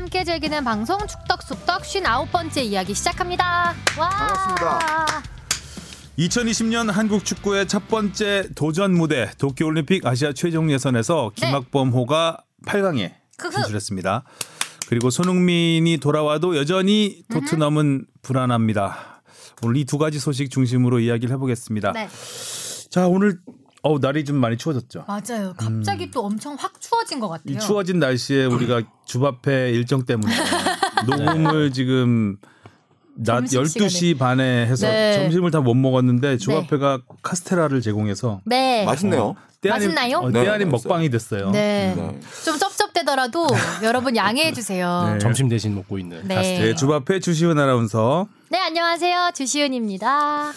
함께 즐기는 방송 축덕숙덕 59번째 이야기 시작합니다. 와. 반갑습니다. 2020년 한국 축구의 첫 번째 도전 무대 도쿄올림픽 아시아 최종 예선에서 네. 김학범호가 8강에 크흐. 진출했습니다. 그리고 손흥민이 돌아와도 여전히 토트넘은 불안합니다. 오늘 이 두 가지 소식 중심으로 이야기를 해보겠습니다. 네. 자 오늘 어 날이 좀 많이 추워졌죠. 맞아요. 갑자기 또 엄청 확 추워진 것 같아요. 이 추워진 날씨에 우리가 주바페 일정 때문에 녹음을 지금 낮 점심 12시 반에 해서 네. 점심을 다 못 먹었는데 주바페가 카스테라를 제공해서 네. 맛있네요. 때 아닌- 맛있나요? 어, 네, 때 아닌 맛있어요. 먹방이 됐어요. 네. 네. 좀 쩝쩝대더라도 여러분 양해해 주세요. 네. 점심 대신 먹고 있는 네. 네, 주바페 주시은 아나운서 네, 안녕하세요. 주시은입니다.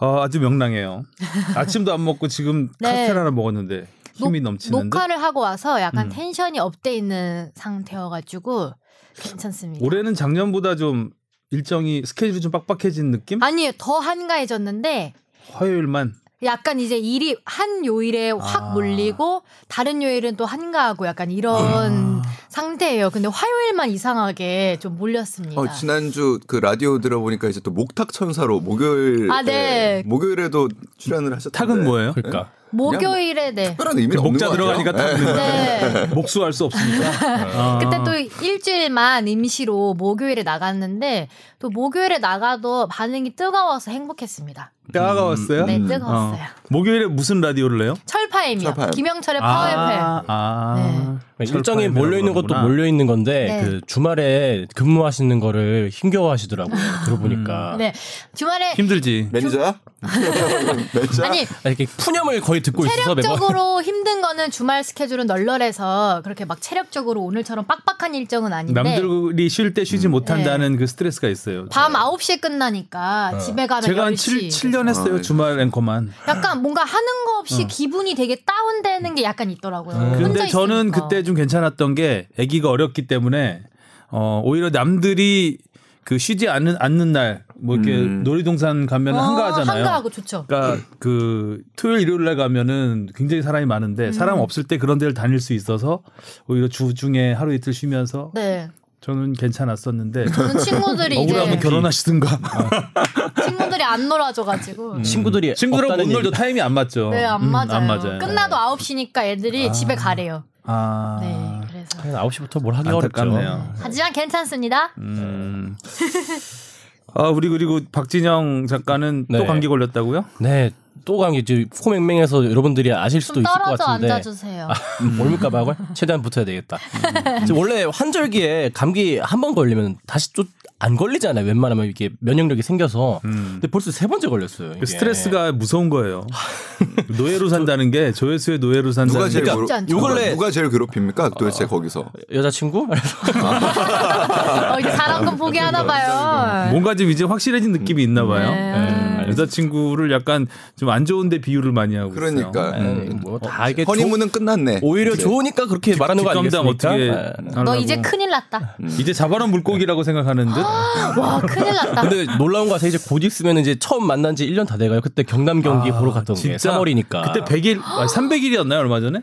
어, 아주 명랑해요. 아침도 안 먹고 지금 네. 카스테라를 먹었는데 힘이 녹- 넘치는데 녹화를 하고 와서 약간 음. 텐션이 up돼 있는 상태여가지고 괜찮습니다. 올해는 작년보다 좀 일정이 스케줄이 좀 빡빡해진 느낌? 아니에요. 더 한가해졌는데 화요일만 약간 이제 일이 한 요일에 확 아. 몰리고 다른 요일은 또 한가하고 약간 이런 아. 상태예요. 근데 화요일만 이상하게 좀 몰렸습니다. 어, 지난주 그 라디오 들어보니까 이제 또 목탁 천사로 목요일 아, 네. 목요일에도 출연을 하셨던데 탁은 뭐예요? 그러니까 목요일에 네. 특별한 의미는 그 없는 목자. 들어가니까 탁 넣는 네. 목수할 수 없으니까. 아. 그때 또 일주일만 임시로 목요일에 나갔는데 또 목요일에 나가도 반응이 뜨거워서 행복했습니다. 따가웠어요? 네, 음. 뜨거웠어요. 목요일에 무슨 라디오를 내요? 철파엠이요. 철파엠. 김영철의 파워엠. 아, 아. 네. 일정이 철파엠이라고 몰려 있는 것도. 몰려 있는 건데 네. 그 주말에 근무하시는 거를 힘겨워하시더라고요. 들어보니까 네. 주말에 힘들지. 매니저야? 매니저? 아니 아, 이렇게 푸념을 거의 듣고 있어서 체력적으로 힘든 거는 주말 스케줄은 널널해서 그렇게 막 체력적으로 오늘처럼 빡빡한 일정은 아닌데 남들이 쉴 때 쉬지 못한다는 그 스트레스가 있어요. 밤 9시에 끝나니까 집에 가면 제가 한 10시. 7, 7년 했어요. 아, 주말 앵커만. 약간 뭔가 하는 거 없이 기분이 되게 다운되는 게 약간 있더라고요. 혼자 어. 근데 저는 있으니까. 그때 좀 괜찮았던 게 아기가 어렸기 때문에 어 오히려 남들이 그 쉬지 않는 않는 날 뭐 이렇게 음. 놀이동산 가면 어, 한가하잖아요. 한가하고 좋죠. 그러니까 그 토요일 일요일 날 가면은 굉장히 사람이 많은데 음. 사람 없을 때 그런 데를 다닐 수 있어서 오히려 주 중에 하루 이틀 쉬면서 네. 저는 괜찮았었는데 저는 친구들이 억울하면 이제 결혼하시든가 친구들이 안 놀아줘가지고 친구들이 친구랑 못 놀죠 타임이 안 맞죠. 네안 음, 맞아요. 안 맞아요. 끝나도 9시니까 애들이 집에 가래요. 아 네 그래서 한 9시부터 뭘 하기 어렵죠. 하지만 괜찮습니다. 음. 아 우리 그리고 박진영 작가는 또 네. 감기 걸렸다고요? 네. 또 감기 이제 코맹맹해서 여러분들이 아실 수도 좀 있을 것 떨어져 같은데 앉아주세요. 올물까 막을 최대한 붙어야 되겠다. 지금 원래 환절기에 감기 한 번 걸리면 다시 또 안 걸리잖아요. 웬만하면 이게 면역력이 생겨서. 근데 벌써 세 번째 걸렸어요. 그 이게. 스트레스가 무서운 거예요. 노예로 산다는 게 조회수의 노예로 산다는 누가 제일 게 않죠. 누가, 요걸래- 누가 제일 괴롭힙니까? 도대체 거기서 여자친구? 어, 이제 사랑꾼 포기하나 봐요. 뭔가 좀 이제 확실해진 느낌이 있나 봐요. 네. 네. 여자친구를 약간 좀 안 좋은데 비유를 많이 하고. 그러니까 음. 뭐다 이게 허니문은 끝났네. 오히려 이제. 좋으니까 그렇게 말하는 거 아니겠습니까? 어떻게 네. 너. 이제 큰일 났다. 이제 잡아놓은 물고기라고 생각하는 듯. 와 큰일 났다. 근데 놀라운 거 같아요. 이제 곧 있으면 이제 처음 만난 지 1년 다 돼가요. 그때 경남 경기 보러 갔던 게 3월이니까. 그때 100일, 300일이었나요 얼마 전에?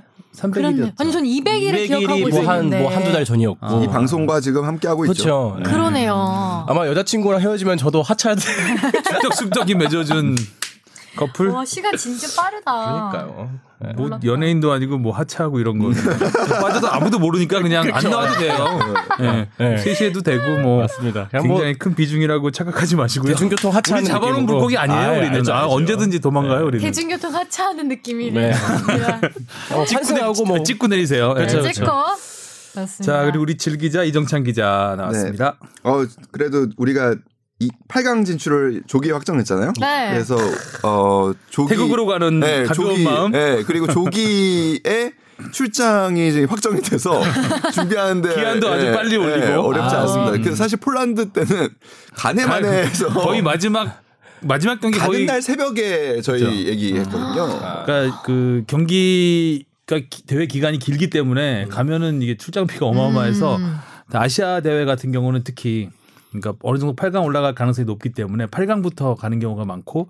그랬네. 300일이었죠. 아니 전 200일을 기억하고 200일이 있었는데. 뭐한 뭐 한두 달 전이었고. 이 방송과 지금 함께 하고 있죠. 그렇죠. 네. 그러네요. 아마 여자친구랑 헤어지면 저도 하차할 때 쑥덕쑥덕이 맺어 준 커플. 와 시간 진짜 빠르다. 그러니까요. 네. 뭐 몰랐다. 연예인도 아니고 뭐 하차하고 이런 거 빠져도 아무도 모르니까 그냥 안 나와도 돼요. 예. 네. 셋이해도 되고 뭐 맞습니다. 뭐 굉장히 큰 비중이라고 착각하지 마시고요. 대중교통 우리 하차하는 잡아놓은 느낌으로. 물고기 아니에요. 아, 우리는 알죠, 아, 알죠. 언제든지 도망가요. 우리는. 대중교통 하차하는 느낌이네. 네. 요 어, 환승하고 뭐 찍고 내리세요. 예. 그렇죠, 찍고. 맞습니다. 자 그리고 우리 질 기자 이정찬 기자 나왔습니다. 어 그래도 우리가 이 8강 진출을 조기 확정했잖아요. 네. 그래서 어 조기 태국으로 가는 가벼운 조기, 마음. 네, 그리고 조기에 출장이 이제 확정이 돼서 준비하는데 기한도 아주 빨리 올리고. 어렵지 아. 않습니다. 그 사실 폴란드 때는 가네만해서 거의 마지막 마지막 경기 가는 거의 날 새벽에 저희 그렇죠. 얘기했거든요. 그러니까 그 경기가 기- 대회 기간이 길기 때문에 가면은 이게 출장비가 어마어마해서 음. 아시아 대회 같은 경우는 특히 그러니까 어느 정도 8강 올라갈 가능성이 높기 때문에 8강부터 가는 경우가 많고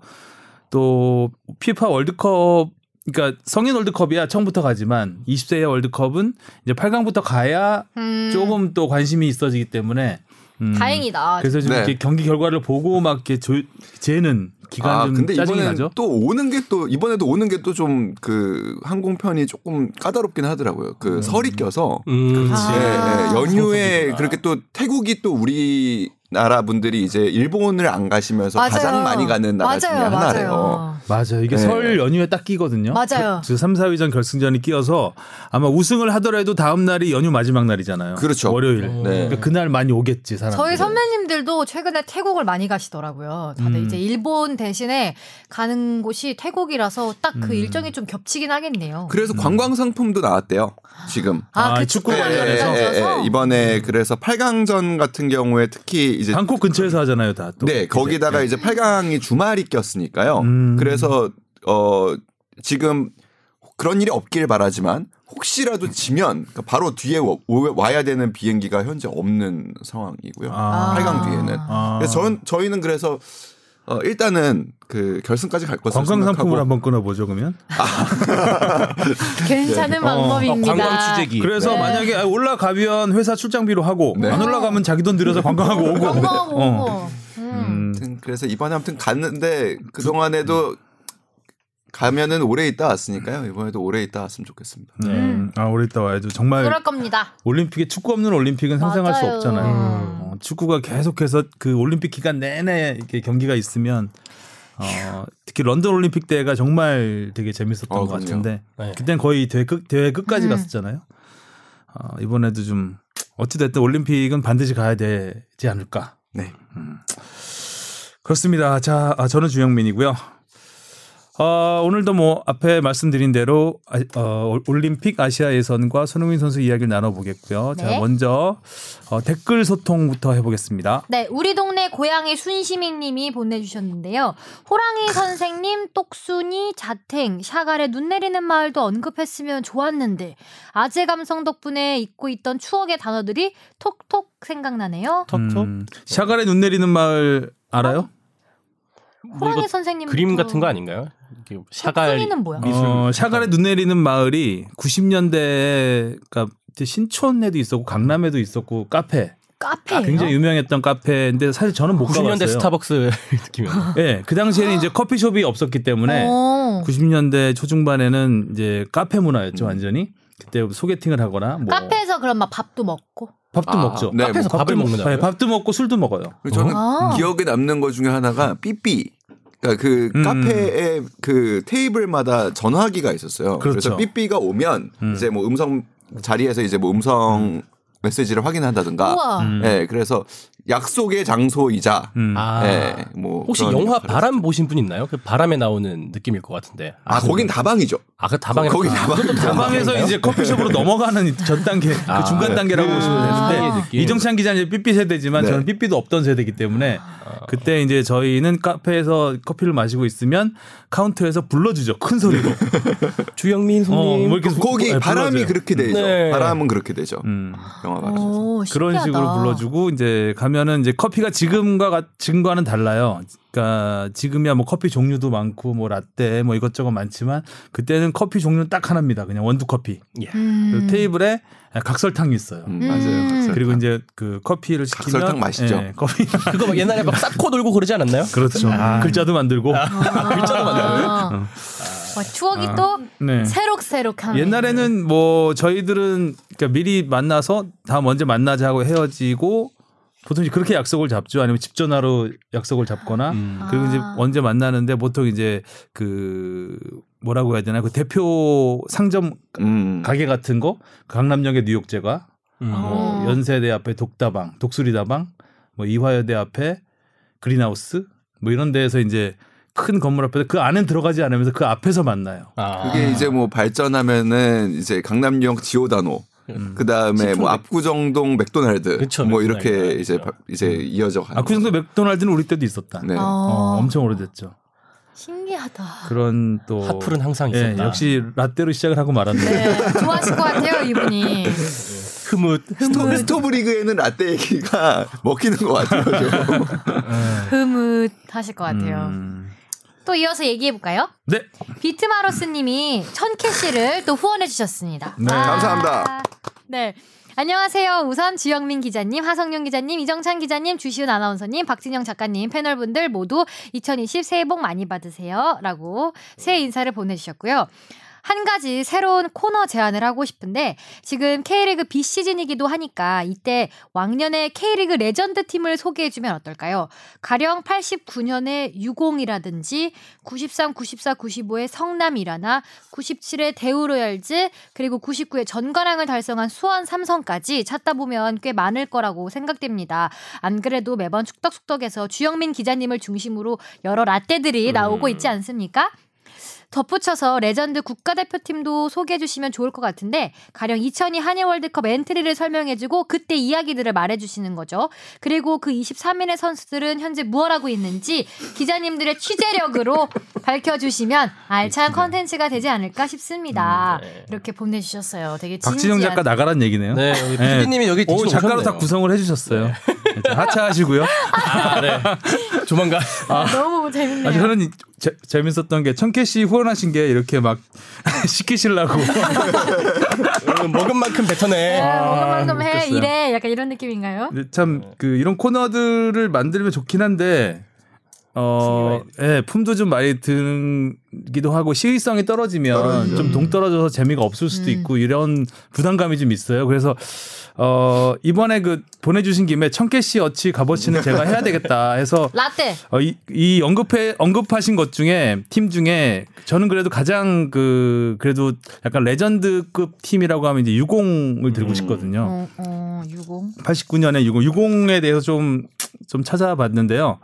또 피파 월드컵 그러니까 성인 월드컵이야 처음부터 가지만 20세 월드컵은 이제 8강부터 가야 음, 조금 또 관심이 있어지기 때문에 음, 다행이다. 그래서 좀 네. 이렇게 경기 결과를 보고 막 이렇게 조, 재는 기간 아 좀 근데 짜증이 나죠. 또 오는 게 또 이번에도 오는 게 또 좀 그 항공편이 조금 까다롭긴 하더라고요. 그 설이 껴서 음. 아. 예, 예, 연휴에 성수기구나. 그렇게 또 태국이 또 우리 나라 분들이 이제 일본을 안 가시면서 맞아요. 가장 많이 가는 나라 중에 맞아요, 하나래요. 맞아요. 맞아요. 이게 네. 설 연휴에 딱 끼거든요. 맞아요. 그 3, 4위전 결승전이 끼어서 아마 우승을 하더라도 다음 날이 연휴 마지막 날이잖아요. 그렇죠. 월요일. 네. 그러니까 그날 많이 오겠지 사람. 저희 선배님들도 최근에 태국을 많이 가시더라고요. 다들 음. 이제 일본 대신에 가는 곳이 태국이라서 딱그 음. 일정이 좀 겹치긴 하겠네요. 그래서 관광 상품도 나왔대요. 지금. 아, 그 축구 관련해서? 예, 예, 예. 이번에 그래서 8강전 같은 경우에 특히 이제 방콕 근처에서 하잖아요, 다. 또. 네, 거기다가 이제 8강이 주말이 꼈으니까요. 음. 그래서 어 지금 그런 일이 없길 바라지만 혹시라도 지면 그러니까 바로 뒤에 와- 와야 되는 비행기가 현재 없는 상황이고요. 아. 8강 뒤에는. 아. 그래서 전, 저희는 그래서 어 일단은 그 결승까지 갈 것으로 관광 상품을 한번 끊어보죠 그러면. 괜찮은 어, 방법입니다. 관광 취재기. 그래서 네. 만약에 아, 올라가면 회사 출장비로 하고 네. 안 올라가면 자기 돈 들여서 관광하고 오고. 관광하고 어. 오고. 음. 음. 그래서 이번에 아무튼 갔는데 그 동안에도 가면은 오래 있다 왔으니까요. 이번에도 오래 있다 왔으면 좋겠습니다. 음. 아 오래 있다 와야죠. 정말 그럴 겁니다. 올림픽에 축구 없는 올림픽은 상상할 수 맞아요. 없잖아요. 음. 어, 축구가 계속해서 그 올림픽 기간 내내 이렇게 경기가 있으면 어, 특히 런던 올림픽 때가 정말 되게 재밌었던 어, 것 그럼요. 같은데 네. 그때는 거의 대회, 끝, 대회 끝까지 음. 갔었잖아요. 어, 이번에도 좀 어찌됐든 올림픽은 반드시 가야 되지 않을까. 네. 그렇습니다. 자, 아, 저는 주영민이고요. 어, 오늘도 뭐 앞에 말씀드린 대로 아, 어, 올림픽 아시아 예선과 손흥민 선수 이야기를 나눠보겠고요. 자, 네. 먼저 어, 댓글 소통부터 해보겠습니다. 네, 우리 동네 고양이 순시민님이 보내주셨는데요. 호랑이 선생님, 똑순이, 자탱, 샤갈의 눈 내리는 마을도 언급했으면 좋았는데 아재 감성 덕분에 잊고 있던 추억의 단어들이 톡톡 생각나네요. 톡톡. 음, 샤갈의 눈 내리는 마을 알아요? 뭐 호랑이 선생님 그림 같은 거 아닌가요? 샤갈? 미술. 어, 샤갈의 눈 내리는 마을이 90년대 그러니까 신촌에도 있었고 강남에도 있었고 카페 카페예요. 굉장히 유명했던 카페인데 사실 저는 못 90년대 가봤어요. 스타벅스 느낌이요. 예, 그 당시에는 이제 커피숍이 없었기 때문에 어. 90년대 초중반에는 이제 카페 문화였죠 완전히. 그때 소개팅을 하거나 뭐 카페에서 그럼 막 밥도 먹고. 밥도 아, 먹죠. 네, 카페에서 뭐 밥을 먹- 먹는다고요? 네, 밥도 먹고 술도 먹어요. 저는 아. 기억에 남는 것 중에 하나가 삐삐. 그러니까 그 음. 카페에 그 테이블마다 전화기가 있었어요. 그 그렇죠. 래서 삐삐가 오면 음. 이제 뭐 음성 자리에서 이제 뭐 음성 메시지를 확인한다든가. 우와. 음. 예, 그래서 약속의 장소이자 음. 아. 예, 뭐 혹시 영화 역할을 바람 보신 분 있나요? 그 바람에 나오는 느낌일 것 같은데. 아, 거긴 다방이죠. 아, 그 다방에 거기 다방. 다방에서 이제 커피숍으로 넘어가는 전 단계, 아, 그 중간 단계라고 그 보시면 사이의 되는데 느낌. 이정찬 기자는 이제 삐삐 세대지만 네. 저는 삐삐도 없던 세대이기 때문에 그때 이제 저희는 카페에서 커피를 마시고 있으면 카운터에서 불러주죠 큰 소리로. 주영민 어, 손님. 뭐 이렇게 거기 부- 바람이 불러줘요. 그렇게 되죠. 네. 바람은 그렇게 되죠. 음. 영화 바람. 오, 그런. 식으로 불러주고 이제 가면 은 이제 커피가 지금과 같- 지금과는 달라요. 그러니까 지금이야 뭐 커피 종류도 많고 뭐 라떼 뭐 이것저것 많지만 그때는 커피 종류는 딱 하나입니다. 그냥 원두 커피. 음. 그리고 테이블에 각설탕이 있어요. 음, 맞아요. 음. 각설탕. 그리고 이제 그 커피를 시키면 각설탕 맛있죠. 예, 커피 그거 막 옛날에 막 쌓고 놀고 그러지 않았나요? 그렇죠. 아. 글자도 만들고. 글자도 만들어요? 아. 와, 추억이 아. 또 네. 새록새록하네. 옛날에는 뭐 저희들은 그러니까 미리 만나서 다음 언제 만나자 하고 헤어지고 보통 이제 그렇게 약속을 잡죠. 아니면 집 전화로 약속을 잡거나 음. 그리고 이제 아. 언제 만나는데 보통 이제 그 뭐라고 해야 되나 그 대표 상점 음. 가게 같은 거 강남역의 뉴욕제과 음. 어. 뭐 연세대 앞에 독다방, 독수리다방, 뭐 이화여대 앞에 그린하우스 뭐 이런 데에서 이제 큰 건물 앞에서 그 안엔 들어가지 않으면서 그 앞에서 만나요. 아. 그게 이제 뭐 발전하면은 이제 강남역 지오다노 음. 그 다음에 뭐 맥- 압구정동 맥도날드 그쵸, 뭐 맥도날드. 이렇게 이제 이제 이어져 가는 아, 그 정도 맥도날드는 우리 때도 있었다. 네. 어, 어, 엄청 오래됐죠. 신기하다. 그런 또 핫플은 항상 예, 있었다. 역시 라떼로 시작을 하고 말았네. 네, 좋아하실 것 같아요, 이분이. 흐뭇. 스토, 스토브 리그에는 라떼 얘기가 먹히는 것 같아요. 좀. 흐뭇 하실 것 같아요. 음. 또 이어서 얘기해 볼까요? 네. 비트마로스님이 천 캐시를 또 후원해 주셨습니다. 네. 감사합니다. 네. 안녕하세요. 우선 주영민 기자님, 하성룡 기자님, 이정찬 기자님, 주시은 아나운서님, 박진영 작가님, 패널분들 모두 2020 새해 복 많이 받으세요. 라고 새해 인사를 보내주셨고요. 한 가지 새로운 코너 제안을 하고 싶은데 지금 K리그 비시즌이기도 하니까 이때 왕년의 K리그 레전드 팀을 소개해주면 어떨까요? 가령 89년의 유공이라든지 93, 94, 95의 성남 일화나 97의 대우로얄즈 그리고 99의 전관왕을 달성한 수원 삼성까지 찾다 보면 꽤 많을 거라고 생각됩니다. 안 그래도 매번 축덕숙덕에서 주영민 기자님을 중심으로 여러 라떼들이 나오고 있지 않습니까? 덧붙여서 레전드 국가대표팀도 소개해 주시면 좋을 것 같은데 가령 2002 한일 월드컵 엔트리를 설명해 주고 그때 이야기들을 말해 주시는 거죠. 그리고 그 23인의 선수들은 현재 무엇 하고 있는지 기자님들의 취재력으로 밝혀 주시면 알찬 컨텐츠가 되지 않을까 싶습니다. 이렇게 보내 주셨어요. 되게 박진영 진지한 작가 나가란 얘기네요. 네, 여기 PD님이 여기 오, 작가로 다 오셨네요. 구성을 해 주셨어요. 네, 하차하시고요. 아, 네. 조만간. 아, 너무 재밌네요. 아, 저는 이- 재, 재밌었던 게 천캐 씨 후원하신 게 이렇게 막 시키시려고 음, 먹은 만큼 뱉어내. 네, 먹을만큼 해 웃겼어요. 이래 약간 이런 느낌인가요? 참 그 이런 코너들을 만들면 좋긴 한데 어, 예, 품도 좀 많이 드기도 하고 시의성이 떨어지면 좀 동떨어져서 재미가 없을 수도 음. 있고 이런 부담감이 좀 있어요. 그래서 어, 이번에 그 보내주신 김에 청캐 씨 어치 값어치는 제가 해야 되겠다 해서 라떼. 어, 이, 이 언급해 언급하신 것 중에 팀 중에 저는 그래도 가장 그 그래도 약간 레전드급 팀이라고 하면 이제 유공을 들고 싶거든요. 어, 어, 유공. 89년에 유공 유공에 대해서 좀 좀 찾아봤는데요.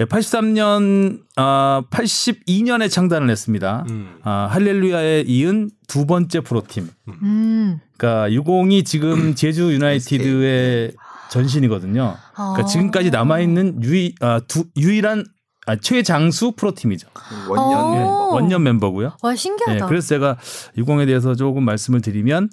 예, 83년 아 82년에 창단을 했습니다. 음. 아, 할렐루야에 이은 두 번째 프로팀. 음. 그러니까 유공이 지금 제주 유나이티드의 전신이거든요. 그러니까 아. 지금까지 남아 있는 유일 아, 두, 유일한 아, 최장수 프로팀이죠. 원년 어. 예, 오. 원년 멤버고요. 와 예, 신기하다. 그래서 제가 유공에 대해서 조금 말씀을 드리면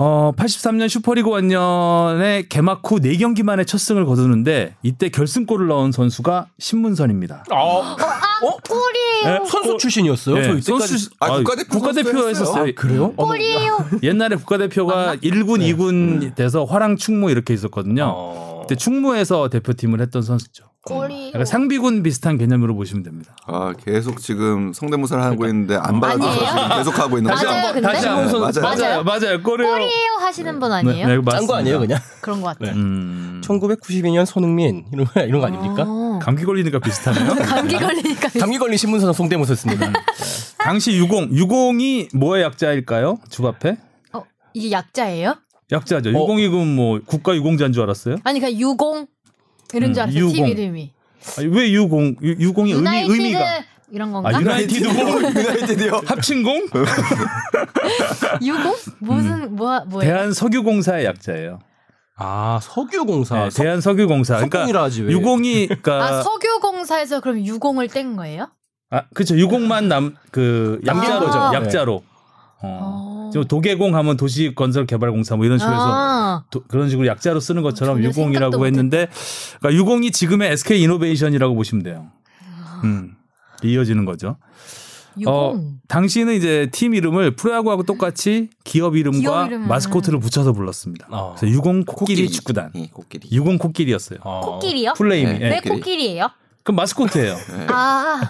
어, 83년 슈퍼리그 원년에 개막 후 4경기 만에 첫 승을 거두는데 이때 결승골을 넣은 선수가 신문선입니다. 아, 어? 꿀이에요. 선수 출신이었어요? 네, 저. 선수 아, 아, 국가대표 국가대표 했었어요. 했어요. 그래요? 어, 꿀이에요. 옛날에 국가대표가 1군, 2군 돼서 화랑 충무 이렇게 있었거든요. 어. 그때 충무에서 대표팀을 했던 선수죠. 꿀이에요. 약간 상비군 비슷한 개념으로 보시면 됩니다. 아 계속 지금 성대모사를 하고 있는데 안 받아줘서? 지금 계속 하고 있는 거죠. 근데? 다시 한번 맞아요. 맞아요. 맞아요. 꼬리요. 꿀이에요 하시는 분 아니에요? 네, 짠거 맞습니다. 아니에요, 그냥? 그런 것 같아요. 음. 1992년 손흥민 이런 거, 이런 거 아닙니까? 어. 감기 걸리니까 비슷하네요. 감기 걸리니까. 감기 걸린 신문선 송대모사였습니다. 당시 유공, 유공이 뭐의 약자일까요? 주바페? 어, 이게 약자예요? 약자죠. 어. 유공이 그럼 뭐 국가 유공자인 줄 알았어요? 아니 그냥 유공 이런 줄 음, 알았어요. 팀 유공. 이름이. 아니, 왜 유공? 유, 유공이 의미 의미가 이런 건가? 아, 유나이티드 공 유나이티드요. 합친 공? 유공? 무슨 뭐 뭐예요? 대한 석유공사의 약자예요. 아, 석유공사. 네, 대한 석유공사. 그러니까 하지, 왜. 유공이 그러니까 아 석유공사에서 그럼 유공을 뗀 거예요? 아, 그렇죠. 유공만 남그 남긴 약자로. 약자로. 어. 어. 지금 도계공 하면 도시건설개발공사 뭐 이런 식으로 해서 아, 도- 그런 식으로 약자로 쓰는 것처럼 유공이라고 했는데 그러니까 유공이 지금의 SK 이노베이션이라고 보시면 돼요. 음. 이어지는 거죠. 유공. 어, 당시는 이제 팀 이름을 프로야구하고 똑같이 기업 이름과 기업 이름을. 마스코트를 붙여서 불렀습니다. 어. 그래서 유공 코끼리, 축구단. 예, 코끼리. 유공 코끼리였어요. 어. 코끼리요? 플레임이. 네. 예. 왜 코끼리. 코끼리예요? 그럼 마스코트예요. 아,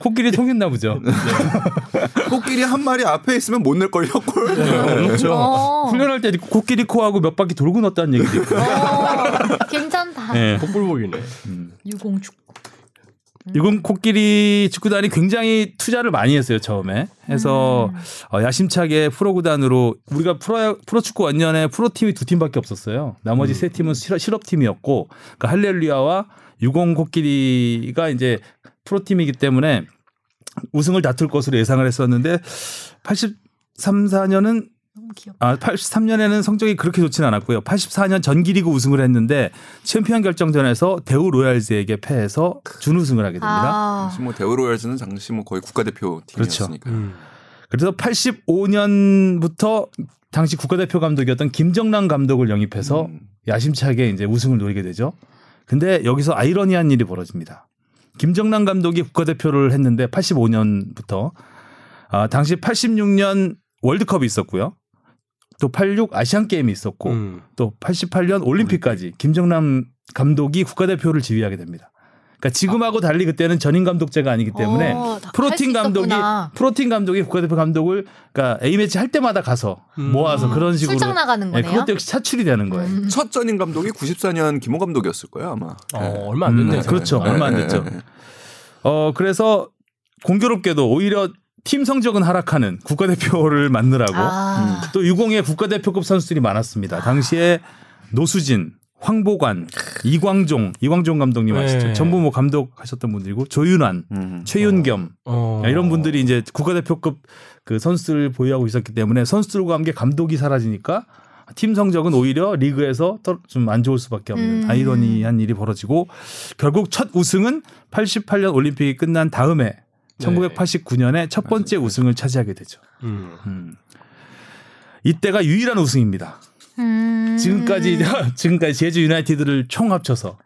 코끼리 통했나 보죠. 코끼리 한 마리 앞에 있으면 못 낼 걸요. 골. 그렇죠. 어, 훈련할 때 코끼리 코하고 몇 바퀴 돌고 넣었다는 얘기도 있고. 어, 괜찮다. 예. 콧불복이네. 유공 축구. 유공 코끼리 축구단이 굉장히 투자를 많이 했어요 처음에 해서 어, 야심차게 프로 구단으로 우리가 프로 프로 축구 원년에 프로 팀이 두 팀밖에 없었어요 나머지 세 팀은 실업, 실업 팀이었고 그러니까 할렐루야와 유공 코끼리가 이제 프로 팀이기 때문에 우승을 다툴 것으로 예상을 했었는데 83, 4년은 너무 귀엽다. 아, 83년에는 성적이 그렇게 좋지는 않았고요. 84년 전기리그 우승을 했는데 챔피언 결정전에서 대우 로얄즈에게 패해서 준우승을 하게 됩니다. 아, 당시 뭐 대우 로얄즈는 당시 뭐 거의 국가대표 그렇죠. 팀이었으니까. 음. 그래서 85년부터 당시 국가대표 감독이었던 김정남 감독을 영입해서 음. 야심차게 이제 우승을 노리게 되죠. 근데 여기서 아이러니한 일이 벌어집니다. 김정남 감독이 국가대표를 했는데 85년부터 아, 당시 86년 월드컵이 있었고요. 또 86 아시안 게임이 있었고 음. 또 88년 올림픽까지 김정남 감독이 국가대표를 지휘하게 됩니다. 그러니까 지금하고 달리 그때는 전임 감독제가 아니기 때문에 어, 프로팀 감독이. 프로팀 감독이 국가대표 감독을 그러니까 A 매치 할 때마다 가서 음. 모아서 그런 식으로 출장 나가는 네, 거네요. 그것도 역시 차출이 되는 거예요. 음. 첫 전임 감독이 94년 김호 감독이었을 거예요 아마. 어, 네. 얼마 안 됐네요. 음, 그렇죠. 생각보다. 얼마 안 네, 됐죠. 네, 네. 어 그래서 공교롭게도 오히려 팀 성적은 하락하는 국가대표를 만느라고 아. 또 유공에 국가대표급 선수들이 많았습니다. 당시에 노수진, 황보관, 이광종, 이광종 감독님 네. 아시죠? 전부 뭐 감독하셨던 분들이고 조윤환, 음. 최윤겸 어. 이런 분들이 이제 국가대표급 그 선수를 보유하고 있었기 때문에 선수들과 함께 감독이 사라지니까 팀 성적은 오히려 리그에서 좀 안 좋을 수밖에 없는 음. 아이러니한 일이 벌어지고 결국 첫 우승은 88년 올림픽이 끝난 다음에 1989년에 첫 번째 우승을 차지하게 되죠. 음. 음. 이때가 유일한 우승입니다. 음. 지금까지 지금까지 제주 유나이티드를 총 합쳐서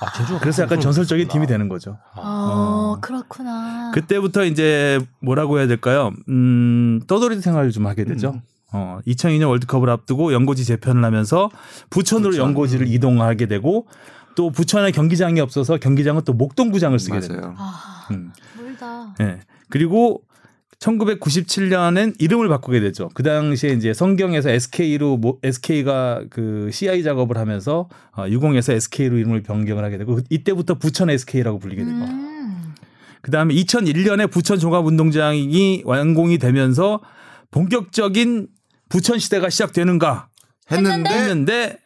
아, 제주가 그래서 약간 전설적인. 팀이 되는 거죠. 어, 어. 그렇구나. 그때부터 이제 뭐라고 해야 될까요? 음, 떠돌이 생활을 좀 하게 되죠. 음. 어, 2002년 월드컵을 앞두고 연고지 재편을 하면서 부천으로 부천. 연고지를 이동하게 되고 또 부천에 경기장이 없어서 경기장은 또 목동구장을 쓰게 됩니다. 맞아요. 아, 음. 멀다. 예. 그리고 1997년엔 이름을 바꾸게 되죠. 그 당시에 이제 성경에서 SK로 뭐 SK가 그 CI 작업을 하면서 어, 유공에서 SK로 이름을 변경을 하게 되고 이때부터 부천 SK라고 불리게 됩니다. 음. 그다음에 2001년에 부천 종합운동장이 완공이 되면서 본격적인 부천 시대가 시작되는가 했는데 했는데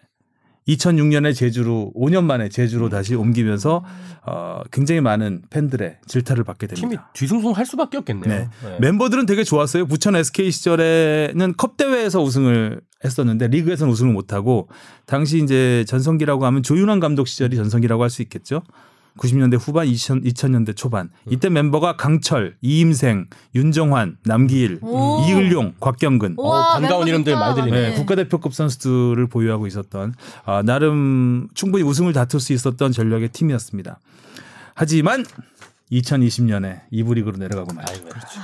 2006년에 제주로 5년 만에 제주로 다시 옮기면서 어, 굉장히 많은 팬들의 질타를 받게 됩니다. 팀이 뒤숭숭할 수밖에 없겠네요. 네. 네. 멤버들은 되게 좋았어요. 부천 SK 시절에는 컵 대회에서 우승을 했었는데 리그에서는 우승을 못하고 당시 이제 전성기라고 하면 조윤환 감독 시절이 전성기라고 할 수 있겠죠. 90년대 후반, 2000, 2000년대 초반. 이때 멤버가 강철, 이임생, 윤정환, 남기일, 오. 이을용, 곽경근. 우와, 어, 반가운 이름들. 많이 들리네. 네, 국가대표급 선수들을 보유하고 있었던 아, 나름 충분히 우승을 다툴 수 있었던 전력의 팀이었습니다. 하지만 2020년에 2부 리그로 내려가고 말죠. 아이고, 그렇죠.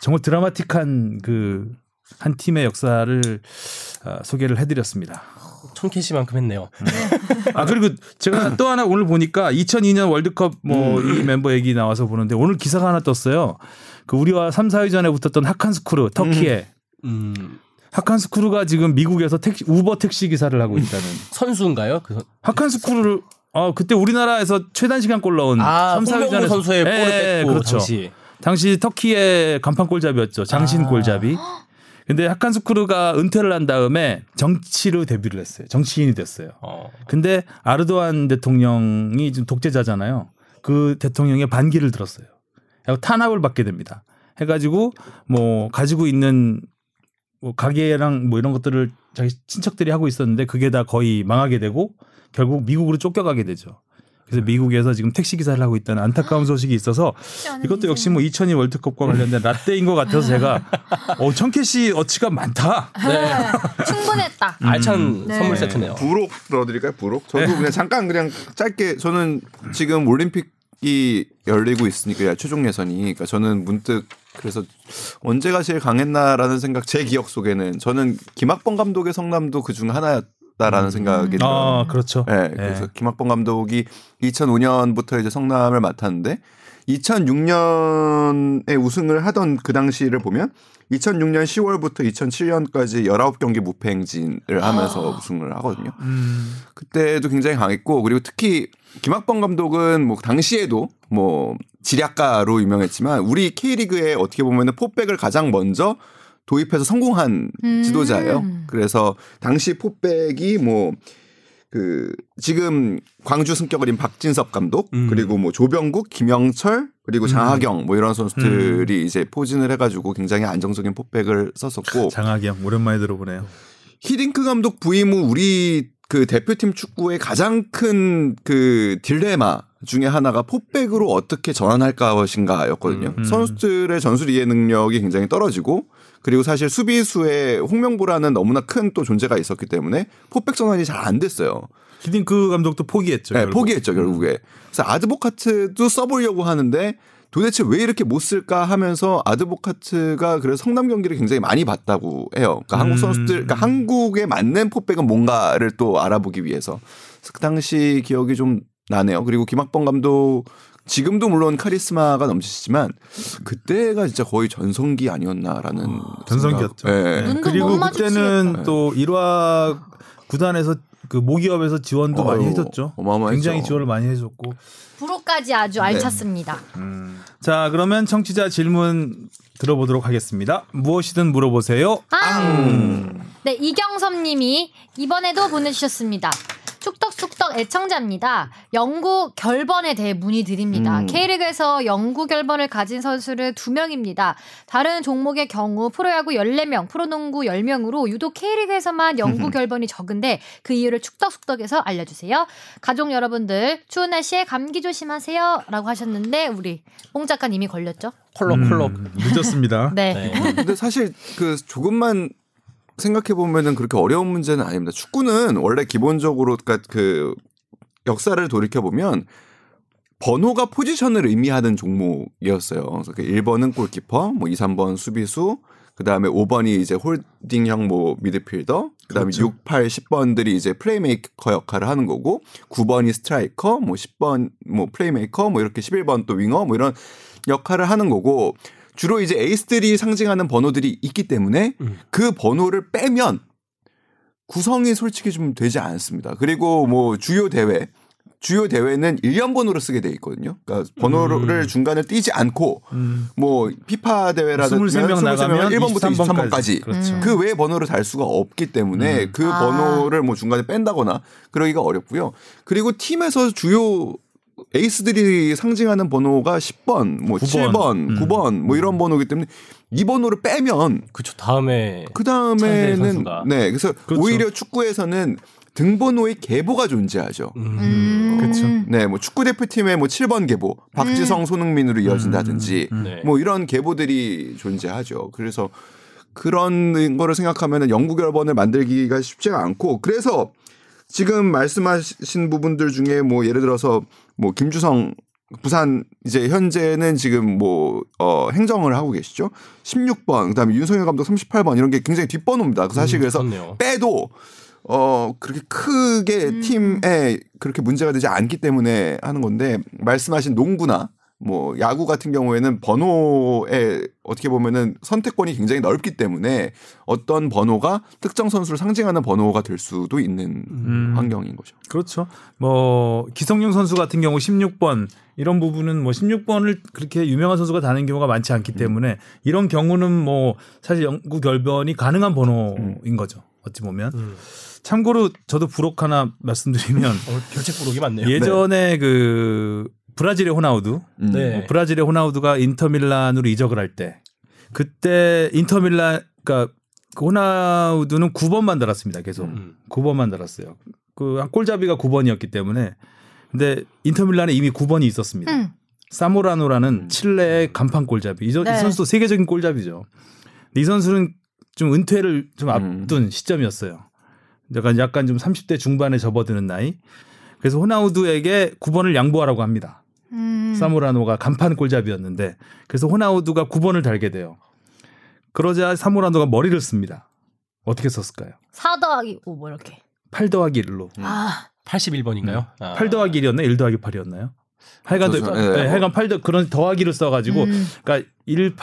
정말 드라마틱한 그 한 팀의 역사를 어, 소개를 해드렸습니다. 천캐시만큼 했네요. 아 그리고 제가 또 하나 오늘 보니까 2002년 월드컵 뭐 이 멤버 얘기 나와서 보는데 오늘 기사가 하나 떴어요. 그 우리와 3, 4위 전에 붙었던 하칸스쿠르 터키의 음, 하칸스쿠르가 지금 미국에서 택시, 우버 택시 기사를 하고 있다는. 선수인가요? 그 선- 하칸스쿠르를 아 그때 우리나라에서 최단 시간 골 넣은 아, 3, 4위 전에 홍명보 선수의 볼을 뺐고 그렇죠. 당시. 당시 터키의 간판 골잡이였죠. 장신 아. 골잡이. 근데 하칸스쿠르가 은퇴를 한 다음에 정치로 데뷔를 했어요. 정치인이 됐어요. 어. 근데 아르도안 대통령이 지금 독재자잖아요. 그 대통령의 반기를 들었어요. 탄압을 받게 됩니다. 해가지고 뭐 가지고 있는 뭐 가게랑 뭐 이런 것들을 자기 친척들이 하고 있었는데 그게 다 거의 망하게 되고 결국 미국으로 쫓겨가게 되죠. 그래서 미국에서 지금 택시 기사를 하고 있다는 안타까운 소식이 있어서 이것도 역시 뭐 2002 월드컵과 관련된 라떼인 것 같아서 제가 어 청캐 씨 어치가 많다. 네. 충분했다. 알찬 네. 선물 세트네요. 부록 넣어드릴까요? 부록? 저도 그냥 잠깐 그냥 짧게 저는 지금 올림픽 이 열리고 있으니까 최종 예선이 그러니까 저는 문득 그래서 언제가 제일 강했나라는 생각 제 기억 속에는 저는 김학범 감독의 성남도 그중 하나였 다라는 생각이 들어요. 아 그렇죠. 네, 그래서 김학범 감독이 2005년부터 이제 성남을 맡았는데 2006년에 우승을 하던 그 당시를 보면 2006년 10월부터 2007년까지 19경기 무패 행진을 하면서 우승을 하거든요. 음. 그때도 굉장히 강했고 그리고 특히 김학범 감독은 뭐 당시에도 뭐 지략가로 유명했지만 우리 K리그에 어떻게 보면은 포백을 가장 먼저 도입해서 성공한 음. 지도자예요. 그래서 당시 포백이 뭐 그 지금 광주 승격을 이끈 박진섭 감독 음. 그리고 뭐 조병국, 김영철 그리고 장학영 뭐 이런 선수들이 이제 포진을 해가지고 굉장히 안정적인 포백을 썼었고 장학영 오랜만에 들어보네요. 히딩크 감독 부임 후 우리 그 대표팀 축구의 가장 큰 그 딜레마 중에 하나가 포백으로 어떻게 전환할 것인가였거든요. 음. 선수들의 전술 이해 능력이 굉장히 떨어지고 그리고 사실 수비수에 홍명보라는 너무나 큰 또 존재가 있었기 때문에 포백 전환이 잘 안 됐어요. 히딩크 감독도 포기했죠. 네, 결국. 포기했죠 결국에. 그래서 아드보카트도 써보려고 하는데 도대체 왜 이렇게 못 쓸까 하면서 아드보카트가 그래서 성남 경기를 굉장히 많이 봤다고 해요. 그러니까 한국 음. 선수들, 그러니까 한국에 맞는 포백은 뭔가를 또 알아보기 위해서. 그 당시 기억이 좀 나네요. 그리고 김학범 감독 지금도 물론 카리스마가 넘치시지만 그때가 진짜 거의 전성기 아니었나라는 전성기였죠. 생각. 네. 못 그리고. 그때는 또 일화 구단에서 그 모기업에서 지원도 많이 어휴, 해줬죠. 어마어마했죠. 굉장히 지원을 많이 해줬고. 부로까지 아주 알찼습니다. 자 그러면 청취자 질문 들어보도록 하겠습니다. 무엇이든 물어보세요. 앙! 네, 이경섭님이 이번에도 보내주셨습니다. 축덕숙덕 애청자입니다. 영구 결번에 대해 문의드립니다. 음. K리그에서 영구 결번을 가진 선수는 2명입니다. 다른 종목의 경우 프로야구 14명, 프로농구 10명으로 유독 K리그에서만 영구 결번이 적은데 그 이유를 축덕숙덕에서 알려주세요. 가족 여러분들 추운 날씨에 감기 조심하세요. 라고 하셨는데 우리 뽕 작가님이 걸렸죠? 콜록콜록. 음, 늦었습니다. 네. 네. 근데 사실 그 조금만 생각해 보면은 그렇게 어려운 문제는 아닙니다. 축구는 원래 기본적으로 그러니까 그 역사를 돌이켜 보면 번호가 포지션을 의미하는 종목이었어요. 그래서 그 1번은 골키퍼, 뭐 2, 3번 수비수, 그다음에 5번이 이제 holding형 뭐 미드필더, 그다음에 그렇죠. 6, 8, 10번들이 이제 플레이메이커 역할을 하는 거고 9번이 스트라이커, 뭐 10번 뭐 플레이메이커, 뭐 이렇게 11번 또 윙어 뭐 이런 역할을 하는 거고 주로 이제 에이스들이 상징하는 번호들이 있기 때문에 음. 그 번호를 빼면 구성이 솔직히 좀 되지 않습니다. 그리고 뭐 주요 대회 주요 대회는 1년 번호로 쓰게 돼 있거든요. 그러니까 번호를 음. 중간에 띄지 않고 음. 뭐 피파 대회라든지 23명 나가면 1번부터 23번까지. 23번까지 그렇죠. 음. 그 외의 번호를 달 수가 없기 때문에 음. 그 아. 번호를 뭐 중간에 뺀다거나 그러기가 어렵고요. 그리고 팀에서 주요 에이스들이 상징하는 번호가 10번, 뭐 9번. 7번, 음. 9번 뭐 이런 번호기 때문에 이 번호를 빼면 그쵸 다음에 그 다음에는. 네 그래서 그렇죠. 오히려 축구에서는 등번호의 계보가 존재하죠. 음. 음. 그렇죠. 네, 뭐 축구 대표팀의 뭐 7번 계보, 박지성, 손흥민으로 이어진다든지 음. 네. 뭐 이런 계보들이 존재하죠. 그래서 그런 거를 생각하면 영구 결번을 만들기가 쉽지가 않고 그래서 지금 말씀하신 부분들 중에 뭐 예를 들어서 뭐 김주성 부산 이제 현재는 지금 뭐 어, 행정을 하고 계시죠. 16번 그다음에 윤석열 감독 38번 이런 게 굉장히 뒷번호입니다. 그 사실 음, 그래서 그렇네요. 빼도 어 그렇게 크게 음. 팀에 그렇게 문제가 되지 않기 때문에 하는 건데 말씀하신 농구나 뭐 야구 같은 경우에는 번호에 어떻게 보면은 선택권이 굉장히 넓기 때문에 어떤 번호가 특정 선수를 상징하는 번호가 될 수도 있는 음. 환경인 거죠. 그렇죠. 뭐 기성용 선수 같은 경우 16번 이런 부분은 뭐 16번을 그렇게 유명한 선수가 다는 경우가 많지 않기 때문에 이런 경우는 뭐 사실 영구 결변이 가능한 번호인 거죠. 어찌 보면. 음. 참고로 저도 부록 하나 말씀드리면 오늘 결책 부록이 많네요. 예전에 그 브라질의 호나우두 음. 네. 뭐 브라질의 호나우두가 인터밀란으로 이적을 할 때 그때 인터밀란 그러니까 그 호나우두는 9번만 달았습니다. 계속 음. 9번만 달았어요. 그 골잡이가 9번이었기 때문에 근데 인터밀란에 이미 9번이 있었습니다. 음. 사모라노라는 칠레의 간판 골잡이. 이, 저- 이 네. 선수도 세계적인 골잡이죠. 근데 이 선수는 좀 은퇴를 좀 앞둔 시점이었어요. 약간 약간 좀 30대 중반에 접어드는 나이. 그래서 호나우두에게 9번을 양보하라고 합니다. 음. 사모라노가 간판 골잡이였는데 그래서 호나우두가 9번을 달게 돼요. 그러자 사모라노가 머리를 씁니다. 어떻게 썼을까요? 4 더하기 5 뭐 이렇게. 8 더하기 1로. 아, 81번인가요? 아. 8 더하기 1이었나? 1 더하기 8이었나요? 하여간. 네, 네. 하여간 8 더, 그런 더하기를 써가지고, 음. 그러니까 1,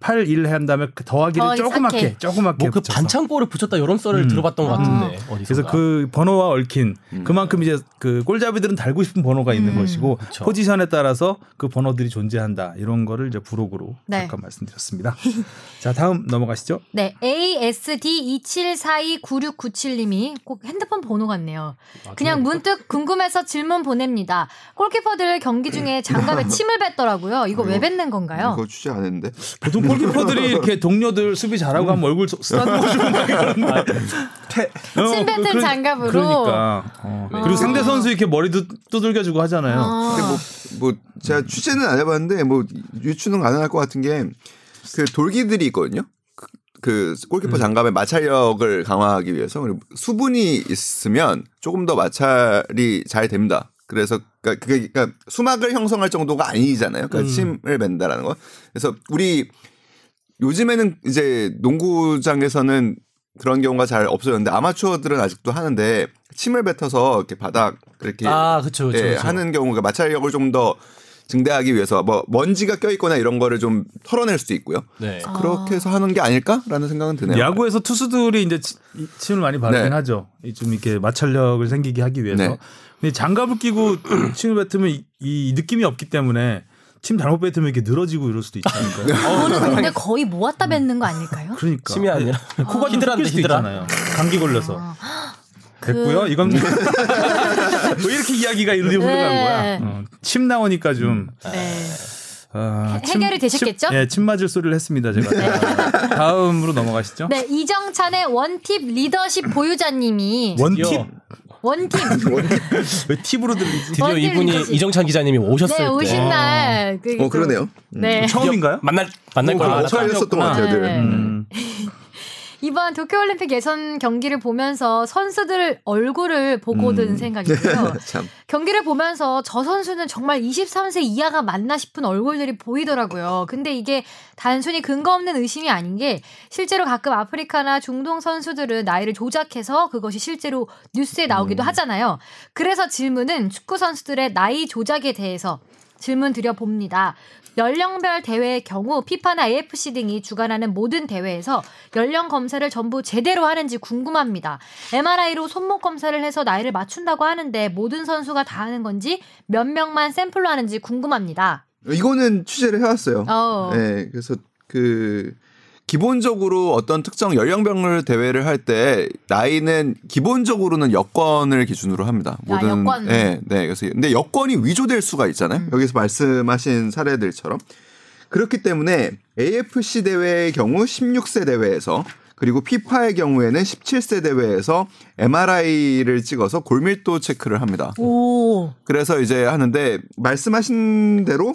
8, 8, 1 한 다음에 그 더하기를 더하기 조그맣게. 조그맣게. 뭐그. 반창고를 붙였다 이런 썰을 음. 들어봤던 것 같은데 어디서 그래서 그 번호와 얽힌 그만큼 이제 그 골잡이들은 달고 싶은 번호가 있는 음. 것이고 그쵸. 포지션에 따라서 그 번호들이 존재한다 이런 거를 이제 부록으로 네. 잠깐 말씀드렸습니다. 자 다음 넘어가시죠. 네, ASD27429697님이 꼭 핸드폰 번호 같네요. 그냥 문득 궁금해서 질문 보냅니다. 골키퍼들 경기 중에 장갑에 침을 뱉더라고요. 이거 왜 뱉는 건가요? 이거 취재 안 했는데. 보통 골키퍼들이 이렇게 동료들 수비 잘하고 하면 얼굴 쓰다듬어주고 막 이러는데. 어, 침 뱉은 그러- 장갑으로. 그러니까. 어. 그리고 상대 선수 이렇게 머리도 두들겨주고 하잖아요. 어. 근데 뭐, 뭐 제가 취재는 안 해봤는데 뭐 유추는 가능할 것 같은 게 그 돌기들이 있거든요. 그, 그 골키퍼 장갑의 마찰력을 강화하기 위해서 그리고 수분이 있으면 조금 더 마찰이 잘 됩니다. 그래서 그러니까 그게 그러니까 수막을 형성할 정도가 아니잖아요. 그러니까 침을 뱉는다라는 거. 그래서 우리 요즘에는 이제 농구장에서는 그런 경우가 잘 없어졌는데 아마추어들은 아직도 하는데 침을 뱉어서 이렇게 바닥 이렇게 아, 그쵸, 그쵸, 예, 그쵸. 하는 경우가 마찰력을 좀 더 증대하기 위해서 뭐 먼지가 껴있거나 이런 거를 좀 털어낼 수도 있고요. 네. 그렇게 해서 하는 게 아닐까라는 생각은 드네요. 야구에서 투수들이 이제 치- 침을 많이 바르긴 네. 하죠. 이좀 이렇게 마찰력을 생기게 하기 위해서. 네. 근데 장갑을 끼고 침을 뱉으면 이, 이 느낌이 없기 때문에 침 잘못 뱉으면 이렇게 늘어지고 이럴 수도 있다니까요. 그거는 근데 거의 모았다 뱉는 거 아닐까요? 그러니까 침이 아니라 코가 좀 히드라인데, 히드라. 있잖아요. 감기 걸려서. 아. 됐고요. 이건 뭐왜 이렇게 이야기가 이리로 흘러간 네. 거야? 어, 침 나오니까 좀 네. 아, 해- 해결이 되셨겠죠? 침, 예, 침 맞을 소리를 했습니다 제가. 다음으로 넘어가시죠. 네, 이정찬의 원팁 리더십 보유자님이 원팁 원팁 왜 팁으로 들리지? 드디어 이분이 리더십. 이정찬 기자님이 오셨을 네 때 오신 날. 그, 어 그러네요. 네. 처음인가요? 만날 만날 어, 걸 어, 처음이었었던 것 같아요. 늘. 네. 음. 이번 도쿄올림픽 예선 경기를 보면서 선수들 얼굴을 보고 든 생각이고요. 참. 경기를 보면서 저 선수는 정말 23세 이하가 맞나 싶은 얼굴들이 보이더라고요. 근데 이게 단순히 근거 없는 의심이 아닌 게 실제로 가끔 아프리카나 중동 선수들은 나이를 조작해서 그것이 실제로 뉴스에 나오기도 하잖아요. 그래서 질문은 축구 선수들의 나이 조작에 대해서 질문 드려 봅니다. 연령별 대회의 경우 피파나 AFC 등이 주관하는 모든 대회에서 연령 검사를 전부 제대로 하는지 궁금합니다. MRI로 손목 검사를 해서 나이를 맞춘다고 하는데 모든 선수가 다 하는 건지 몇 명만 샘플로 하는지 궁금합니다. 이거는 취재를 해왔어요. 어. 네, 그래서 그 기본적으로 어떤 특정 연령별 대회를 할 때 나이는 기본적으로는 여권을 기준으로 합니다. 아, 여권. 네, 네. 그래서 근데 여권이 위조될 수가 있잖아요. 음. 여기서 말씀하신 사례들처럼 그렇기 때문에 AFC 대회의 경우 16세 대회에서 그리고 피파의 경우에는 17세 대회에서 MRI를 찍어서 골밀도 체크를 합니다. 오. 그래서 이제 하는데 말씀하신 대로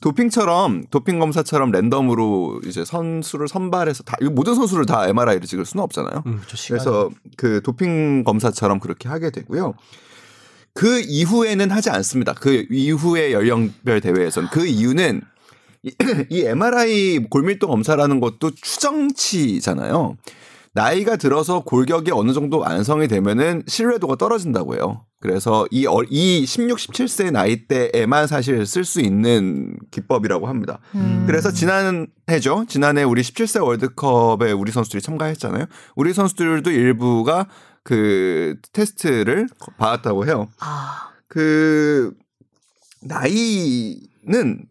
도핑처럼 도핑 검사처럼 랜덤으로 이제 선수를 선발해서 다 모든 선수를 다 MRI를 찍을 수는 없잖아요. 음, 저 시간이- 그래서 그 도핑 검사처럼 그렇게 하게 되고요. 그 이후에는 하지 않습니다. 그 이후의 연령별 대회에선 그 이유는 이, 이 MRI 골밀도 검사라는 것도 추정치잖아요. 나이가 들어서 골격이 어느 정도 완성이 되면은 신뢰도가 떨어진다고 해요. 그래서 이, 어, 이 16, 17세 나이 때에만 사실 쓸 수 있는 기법이라고 합니다. 음. 그래서 지난해죠. 지난해 우리 17세 월드컵에 우리 선수들이 참가했잖아요. 우리 선수들도 일부가 그 테스트를 받았다고 해요. 아. 그 나이는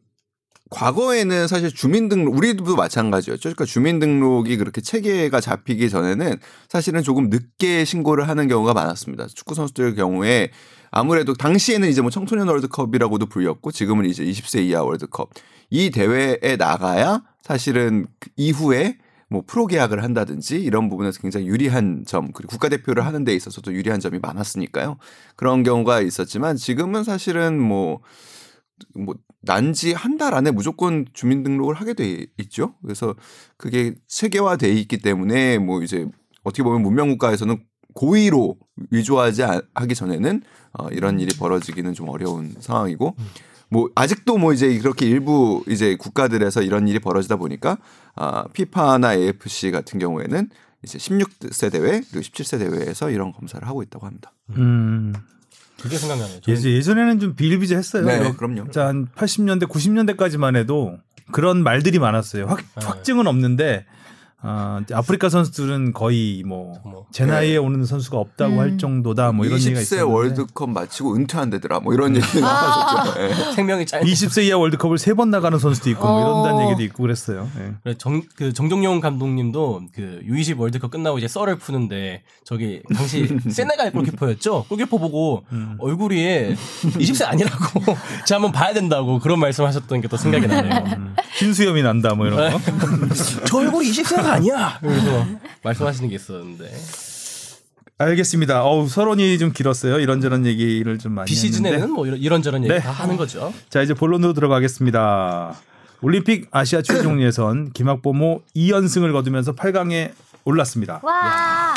과거에는 사실 주민등록 우리도 마찬가지였죠. 그러니까 주민등록이 그렇게 체계가 잡히기 전에는 사실은 조금 늦게 신고를 하는 경우가 많았습니다. 축구 선수들 경우에 아무래도 당시에는 이제 뭐 청소년 월드컵이라고도 불렸고 지금은 이제 20세 이하 월드컵 이 대회에 나가야 사실은 그 이후에 뭐 프로 계약을 한다든지 이런 부분에서 굉장히 유리한 점 그리고 국가대표를 하는 데 있어서도 유리한 점이 많았으니까요. 그런 경우가 있었지만 지금은 사실은 뭐뭐 난지 한 달 안에 무조건 주민등록을 하게 돼 있죠. 그래서 그게 체계화돼 있기 때문에 뭐 이제 어떻게 보면 문명 국가에서는 고의로 위조하지 아- 하기 전에는 어, 이런 일이 벌어지기는 좀 어려운 상황이고 뭐 아직도 뭐 이제 그렇게 일부 이제 국가들에서 이런 일이 벌어지다 보니까 아 피파나 AFC 같은 경우에는 이제 16세 대회 그리고 17세 대회에서 이런 검사를 하고 있다고 합니다. 음. 그게 생각나네요. 저는 예전, 예전에는 좀 비일비재했어요. 네, 이거 그럼요. 진짜 한 80년대, 90년대까지만 해도 그런 말들이 많았어요. 확, 네. 확증은 없는데 어, 이제 아프리카 선수들은 거의 뭐 뭐. 제 나이에 오는 선수가 없다고 음. 할 정도다 뭐 이런 얘기가 20세 있었는데 월드컵 마치고 은퇴한대더라. 뭐 이런 얘기 나왔었죠. 예. 생명이 짧. 20세 이하 월드컵을 세 번 나가는 선수도 있고 뭐 이런다는 어. 얘기도 있고 그랬어요. 예. 그래, 정, 그 정종용 감독님도 그 U20 월드컵 끝나고 이제 썰을 푸는데 저기 당시 세네갈 골키퍼였죠. 골키퍼 보고 음. 얼굴이 20세 아니라고 제가 한번 봐야 된다고 그런 말씀하셨던 게 또 생각이 나네요. 음. 흰수염이 난다 뭐 이런 거. 저 얼굴이 20세가 아니야. 그래서 말씀하시는 게 있었는데 알겠습니다. 어우 서론이 좀 길었어요. 이런저런 얘기를 좀 많이 비시즌에는. 뭐 이런, 이런저런 얘기 네. 다 하는 거죠. 자 이제 본론으로 들어가겠습니다. 올림픽 아시아 최종 예선 김학보모 2연승을 거두면서 8강에 올랐습니다. 와.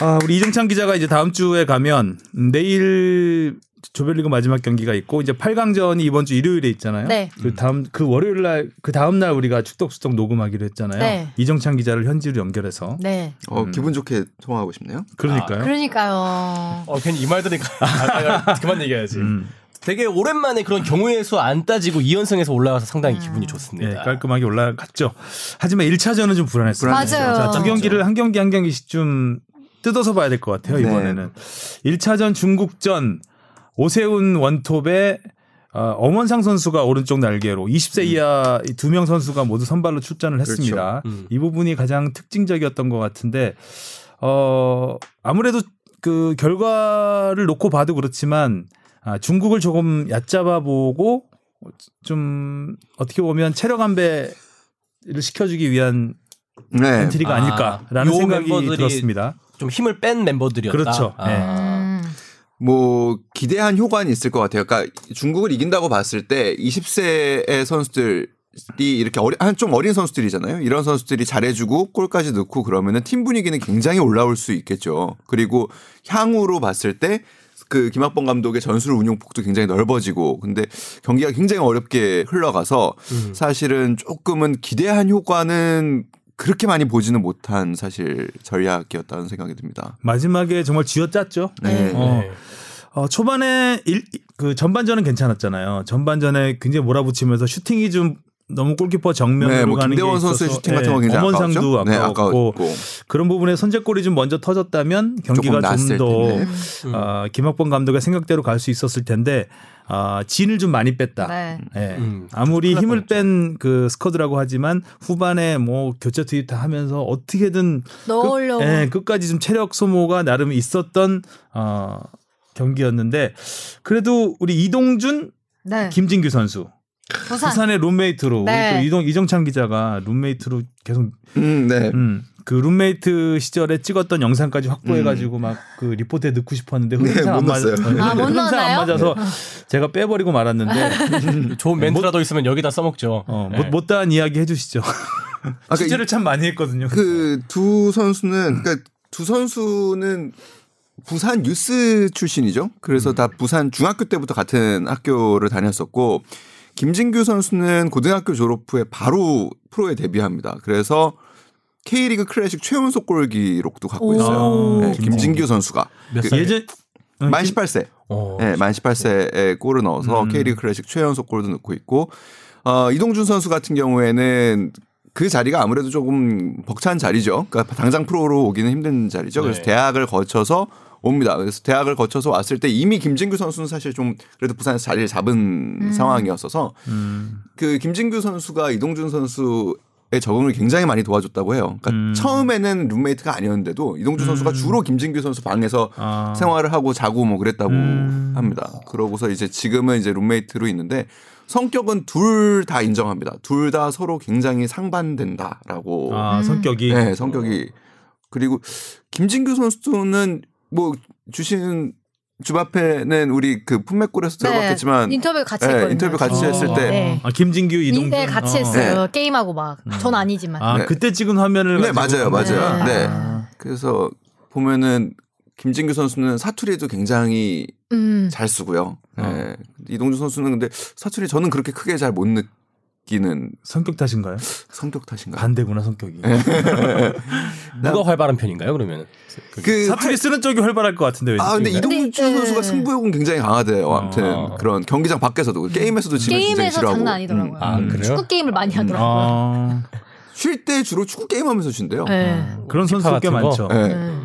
아, 우리 이정찬 기자가 이제 다음 주에 가면 음, 내일 조별리그 마지막 경기가 있고 이제 8강전이 이번 주 일요일에 있잖아요. 네. 그 다음 그 월요일 날 그 다음 날 우리가 축덕수덕 녹음하기로 했잖아요. 네. 이정찬 기자를 현지로 연결해서 네. 어, 기분 좋게 통화하고 싶네요. 그러니까요. 그러니까요. 어 괜히 이 말 들으니까 아, 아, 그만 얘기해야지. 음. 되게 오랜만에 그런 경우의 수 안 따지고 2연승에서 올라가서 상당히 기분이 좋습니다. 네, 깔끔하게 올라갔죠. 하지만 1차전은 좀 불안했어요. 맞아요. 자, 두 경기를 한 경기 한 경기씩 좀 뜯어서 봐야 될 것 같아요, 네. 이번에는. 1차전 중국전 오세훈 원톱에 어, 엄원상 선수가 오른쪽 날개로 20세 이하 두명 선수가 모두 선발로 출전을 했습니다. 음. 이 부분이 가장 특징적이었던 것 같은데 어 아무래도 그 결과를 놓고 봐도 그렇지만 아, 중국을 조금 얕잡아 보고 좀 어떻게 보면 체력 안배를 시켜주기 위한 네. 엔트리가 아, 아닐까라는 요 생각이 멤버들이 들었습니다. 좀 힘을 뺀 멤버들이었다. 그렇죠. 아. 네. 음. 뭐 기대한 효과는 있을 것 같아요. 그러니까 중국을 이긴다고 봤을 때 20세의 선수들이 이렇게 어리, 한좀 어린 선수들이잖아요. 이런 선수들이 잘해주고 골까지 넣고 그러면은 팀 분위기는 굉장히 올라올 수 있겠죠. 그리고 향후로 봤을 때그 김학범 감독의 전술 운용 폭도 굉장히 넓어지고 근데 경기가 굉장히 어렵게 흘러가서 음. 사실은 조금은 기대한 효과는 그렇게 많이 보지는 못한 사실 전략이었다는 생각이 듭니다. 마지막에 정말 쥐어짰죠. 네. 어, 네. 어, 초반에 일, 그 전반전은 괜찮았잖아요. 전반전에 굉장히 몰아붙이면서 슈팅이 좀 너무 골키퍼 정면으로 네, 뭐 가는 게 김대원 선수의 슈팅 같은 거 굉장히 엄원상도 아까웠죠? 네, 아까웠고 아까웠고. 그런 부분에 선제골이 좀 먼저 터졌다면 경기가 조금 좀 낫을 더 텐데. 음. 어, 김학범 감독의 생각대로 갈 수 있었을 텐데 어, 진을 좀 많이 뺐다. 네. 예. 음, 아무리 힘을 뺀 그 스쿼드라고 하지만 후반에 뭐 교체 투입 다 하면서 어떻게든 넣으려고. 끝, 예, 끝까지 좀 체력 소모가 나름 있었던 어, 경기였는데 그래도 우리 이동준, 네. 김진규 선수 부산. 부산의 룸메이트로 네. 우리 또 이동 이정찬 기자가 룸메이트로 계속 음, 네. 음, 그 룸메이트 시절에 찍었던 영상까지 확보해가지고 막 그 리포트에 넣고 싶었는데 네, 흐름상 안못 맞아. 넣었어요. 아, 못 흐름상? 안 맞아서 제가 빼버리고 말았는데 좋은 멘트라도 있으면 여기다 써먹죠. 어, 네. 못, 못다한 이야기 해주시죠. 아까 취재를 참 많이 했거든요. 그 두 선수는 그러니까 두 선수는 부산 유스 출신이죠. 그래서 다 부산 중학교 때부터 같은 학교를 다녔었고 김진규 선수는 고등학교 졸업 후에 바로 프로에 데뷔합니다. 그래서 K리그 클래식 최연소 골 기록도 갖고 오. 있어요. 네, 김진규. 김진규 선수가 몇그 살? 예전 어, 만 김- 18세. 어. 네, 만 18세에 골을 넣어서 음. K리그 클래식 최연소 골도 넣고 있고 어, 이동준 선수 같은 경우에는 그 자리가 아무래도 조금 벅찬 자리죠. 그러니까 당장 프로로 오기는 힘든 자리죠. 그래서 네. 대학을 거쳐서 옵니다. 그래서 대학을 거쳐서 왔을 때 이미 김진규 선수는 사실 좀 그래도 부산에서 자리를 잡은 상황이었어서 음, 그 김진규 선수가 이동준 선수의 적응을 굉장히 많이 도와줬다고 해요. 그러니까 음. 처음에는 룸메이트가 아니었는데도 이동준 선수가 주로 김진규 선수 방에서 아. 생활을 하고 자고 뭐 그랬다고 음. 합니다. 그러고서 이제 지금은 이제 룸메이트로 있는데 성격은 둘 다 인정합니다. 둘 다 서로 굉장히 상반된다라고. 아 성격이 네, 성격이 그리고 김진규 선수는 뭐 주신 주바페는 우리 그 품맥골에서 들어봤겠지만 네. 인터뷰 같이 네, 했거든요. 인터뷰 같이 어. 했을 때 네. 아 김진규 이동준 네, 같이 어. 했어요. 게임하고 막. 전 아니지만. 아 네. 그때 찍은 화면을 네, 가지고 맞아요, 맞아요. 네. 네. 아. 그래서 보면은 김진규 선수는 사투리도 굉장히 음. 잘 쓰고요. 어. 네. 이동준 선수는 근데 사투리 저는 그렇게 크게 잘 못 느끼 는 성격 탓인가요? 성격 탓인가요? 반대구나 성격이. 네. 누가 활발한 편인가요? 그러면 그 사투리 쓰는 쪽이 활발할 것 같은데 왠지. 아 근데. 이동준 근데, 선수가 네. 승부욕은 굉장히 강하대요. 아무튼 어. 그런 경기장 밖에서도 게임에서도 지면 굉장히 게임에서 싫어하고 장난 아니더라고요. 음. 아, 그래요? 축구 게임을 많이 하더라고요. 아, 쉴때 주로 축구 게임하면서 쉰대요. 네. 그런 선수 꽤? 많죠. 네.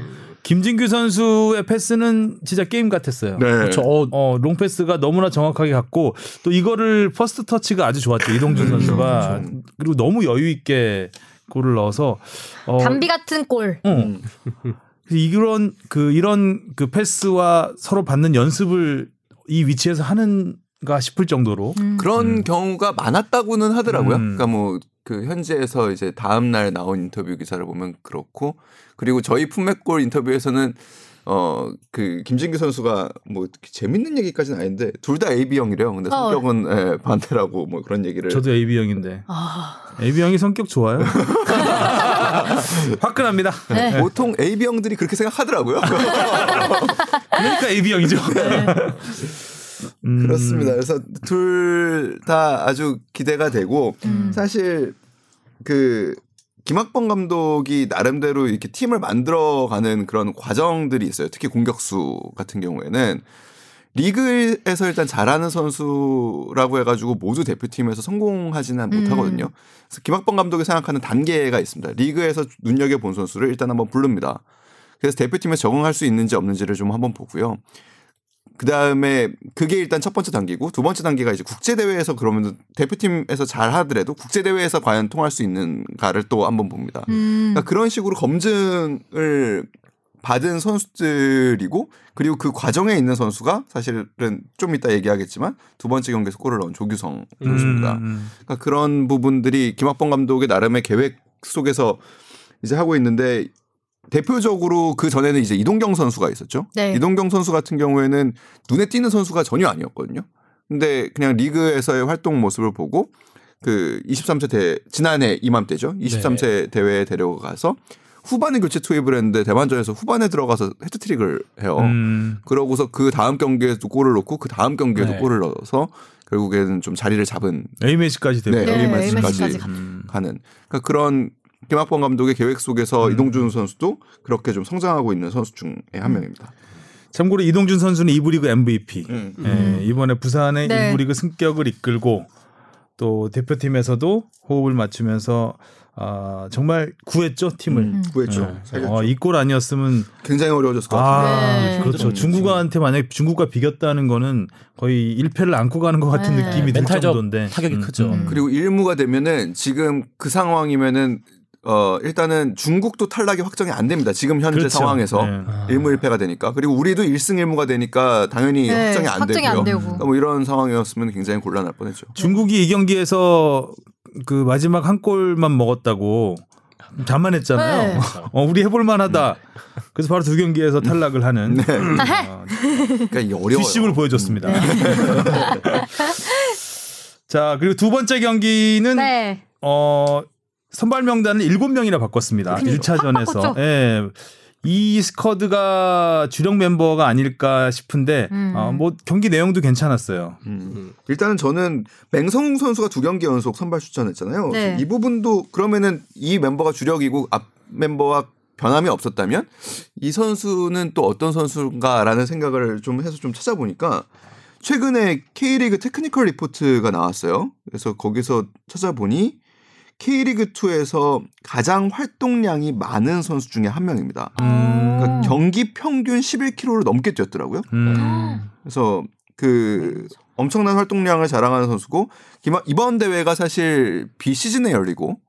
네. 김진규 선수의 패스는 진짜 게임 같았어요. 네. 그렇죠. 어, 어, 롱 패스가 너무나 정확하게 갔고 또 이거를 first touch가 아주 좋았죠. 이동준 선수가 그리고 너무 여유 있게 골을 넣어서 어, 단비 같은 골. 어. 음. 그래서 이런 그 이런 그 패스와 서로 받는 연습을 이 위치에서 하는가 싶을 정도로 음. 그런 경우가 많았다고는 하더라고요. 음. 그러니까 뭐 그 현지에서 이제 다음 날 나온 인터뷰 기사를 보면 그렇고 그리고 저희 품맥골 인터뷰에서는 어 그 김진규 선수가 뭐 재밌는 얘기까지는 아닌데 둘 다 AB 형이래요. 근데 어. 성격은 예, 반대라고 뭐 그런 얘기를 저도 AB 형인데 아, AB 형이 성격 좋아요. 화끈합니다. 네. 보통 AB 형들이 그렇게 생각하더라고요. 그러니까 AB 형이죠. 음, 그렇습니다. 그래서 둘 다 아주 기대가 되고 음. 사실 그 김학범 감독이 나름대로 이렇게 팀을 만들어가는 그런 과정들이 있어요. 특히 공격수 같은 경우에는 리그에서 일단 잘하는 선수라고 해가지고 모두 대표팀에서 성공하지는 음. 못하거든요. 그래서 김학범 감독이 생각하는 단계가 있습니다. 리그에서 눈여겨 본 선수를 일단 한번 부릅니다. 그래서 대표팀에 적응할 수 있는지 없는지를 좀 한번 보고요. 그 다음에 그게 일단 첫 번째 단계고 두 번째 단계가 이제 국제 대회에서 그러면 대표팀에서 잘 하더라도 국제 대회에서 과연 통할 수 있는가를 또 한번 봅니다. 음. 그러니까 그런 식으로 검증을 받은 선수들이고 그리고 그 과정에 있는 선수가 사실은 좀 이따 얘기하겠지만 두 번째 경기에서 골을 넣은 조규성 선수입니다. 음, 음. 그러니까 그런 부분들이 김학범 감독의 나름의 계획 속에서 이제 하고 있는데 대표적으로 그 전에는 이제 이동경 선수가 있었죠. 네. 이동경 선수 같은 경우에는 눈에 띄는 선수가 전혀 아니었거든요. 근데 그냥 리그에서의 활동 모습을 보고 그 23세 대 지난해 이맘때죠. 23세 대회에 데려가서 후반에 교체 투입을 했는데 대만전에서 후반에 들어가서 헤트트릭을 해요. 음. 그러고서 그 다음 경기에도 골을 넣고 그 다음 경기에도 네. 골을 넣어서 결국에는 좀 자리를 잡은 A매치까지 되고. 네, 네, A매치까지 A매치까지 음. 가는 그러니까 그런 김학범 감독의 계획 속에서 음. 이동준 선수도 그렇게 좀 성장하고 있는 선수 중에 한 명입니다. 참고로 이동준 선수는 이부 리그 MVP. 음. 예, 이번에 부산의 네. 이부 리그 승격을 이끌고 또 대표팀에서도 호흡을 맞추면서 아, 정말 구했죠 팀을. 음. 구했죠. 예. 어, 이골 아니었으면 굉장히 어려워졌을 것 같아요. 아 네. 그렇죠. 음, 중국한테 만약 중국과 비겼다는 거는 거의 1패를 안고 가는 것 같은 네. 느낌이 들 멘탈적 정도인데 타격이 음, 크죠. 음. 그리고 일무가 되면은 지금 그 상황이면은 어 일단은 중국도 탈락이 확정이 안 됩니다. 지금 현재 그렇죠. 상황에서 네. 일무 일패가 되니까 그리고 우리도 일승일무가 되니까 당연히 네, 확정이 안 확정이 되고요. 안 되고. 그러니까 뭐 이런 상황이었으면 굉장히 곤란할 뻔했죠. 중국이 이 경기에서 그 마지막 한 골만 먹었다고 자만했잖아요. 네. 어, 우리 해볼 만하다. 그래서 바로 두 경기에서 탈락을 하는 어, 그러니까 어려워요. 뒷심을 보여줬습니다. 자 그리고 두 번째 경기는 네. 어 선발 명단을 7명이나 바꿨습니다. 그러니까 1차전에서. 확 바꿨죠. 예. 이 스쿼드가 주력 멤버가 아닐까 싶은데 음. 어, 뭐 경기 내용도 괜찮았어요. 음. 일단은 저는 맹성웅 선수가 두 경기 연속 선발 출전했잖아요. 네. 이 부분도 그러면은 이 멤버가 주력이고 앞 멤버와 변함이 없었다면 이 선수는 또 어떤 선수인가라는 생각을 좀 해서 좀 찾아보니까 최근에 K리그 테크니컬 리포트가 나왔어요. 그래서 거기서 찾아보니 K리그 2에서 가장 활동량이 많은 선수 중에 한 명입니다. 음. 그러니까 경기 평균 11km를 넘게 뛰었더라고요. 음. 그래서 그 엄청난 활동량을 자랑하는 선수고 이번 대회가 사실 비시즌에 열리고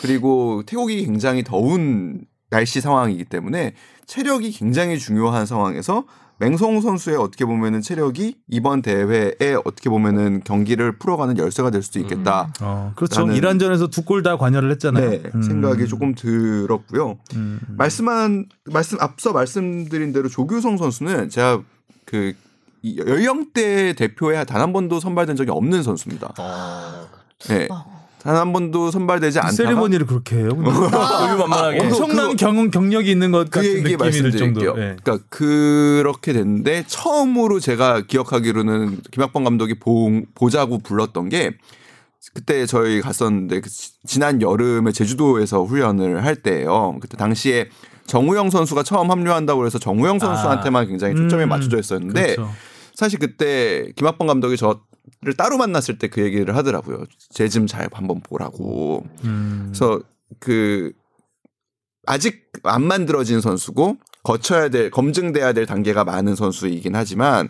그리고 태국이 굉장히 더운 날씨 상황이기 때문에 체력이 굉장히 중요한 상황에서 맹성우 선수의 어떻게 보면은 체력이 이번 대회에 어떻게 보면은 경기를 풀어가는 열쇠가 될 수도 있겠다. 어, 그렇죠. 이란전에서 두 골 다 관여를 했잖아요. 네, 음. 생각이 조금 들었고요. 음. 말씀한 말씀 앞서 말씀드린 대로 조규성 선수는 제가 그이 연령대 대표에 단 한 번도 선발된 적이 없는 선수입니다. 어. 네. 어. 단 한 번도 선발되지 않다가 세리머니를 그렇게 해요. 근데. 여유만만하게. 엄청난 그거- 경, 경력이 있는 것그 같은 느낌이 들. 정도. 예. 그러니까 그렇게 됐는데 처음으로 제가 기억하기로는 김학범 감독이 보, 보자고 불렀던 게 그때 저희 갔었는데 그 지- 지난 여름에 제주도에서 훈련을 할 때예요. 그때 당시에 정우영 선수가 처음 합류한다고 해서 정우영 선수한테만 굉장히 초점이 음, 맞춰져 있었는데 그렇죠. 사실 그때 김학범 감독이 저 를 따로 만났을 때 그 얘기를 하더라고요. 쟤좀잘 한번 보라고. 음. 그래서 그 아직 안 만들어진 선수고 거쳐야 될 검증돼야 될 단계가 많은 선수이긴 하지만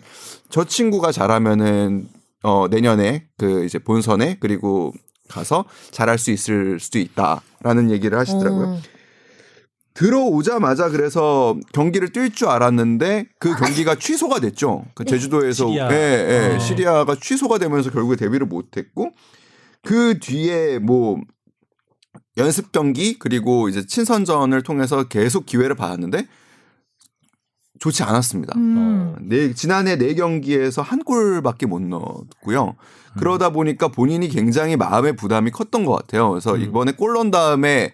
저 친구가 잘하면은 어 내년에 그 이제 본선에 그리고 가서 잘할 수 있을 수도 있다라는 얘기를 하시더라고요. 어. 들어오자마자 그래서 경기를 뛸 줄 알았는데 그 경기가 취소가 됐죠. 그 제주도에서 시리아. 예, 예, 어. 시리아가 취소가 되면서 결국에 데뷔를 못 했고 그 뒤에 뭐 연습 경기 그리고 이제 친선전을 통해서 계속 기회를 받았는데 좋지 않았습니다. 음. 네, 지난해 네 경기에서 한 골밖에 못 넣었고요. 그러다 보니까 본인이 굉장히 마음의 부담이 컸던 것 같아요. 그래서 이번에 골 넣은 다음에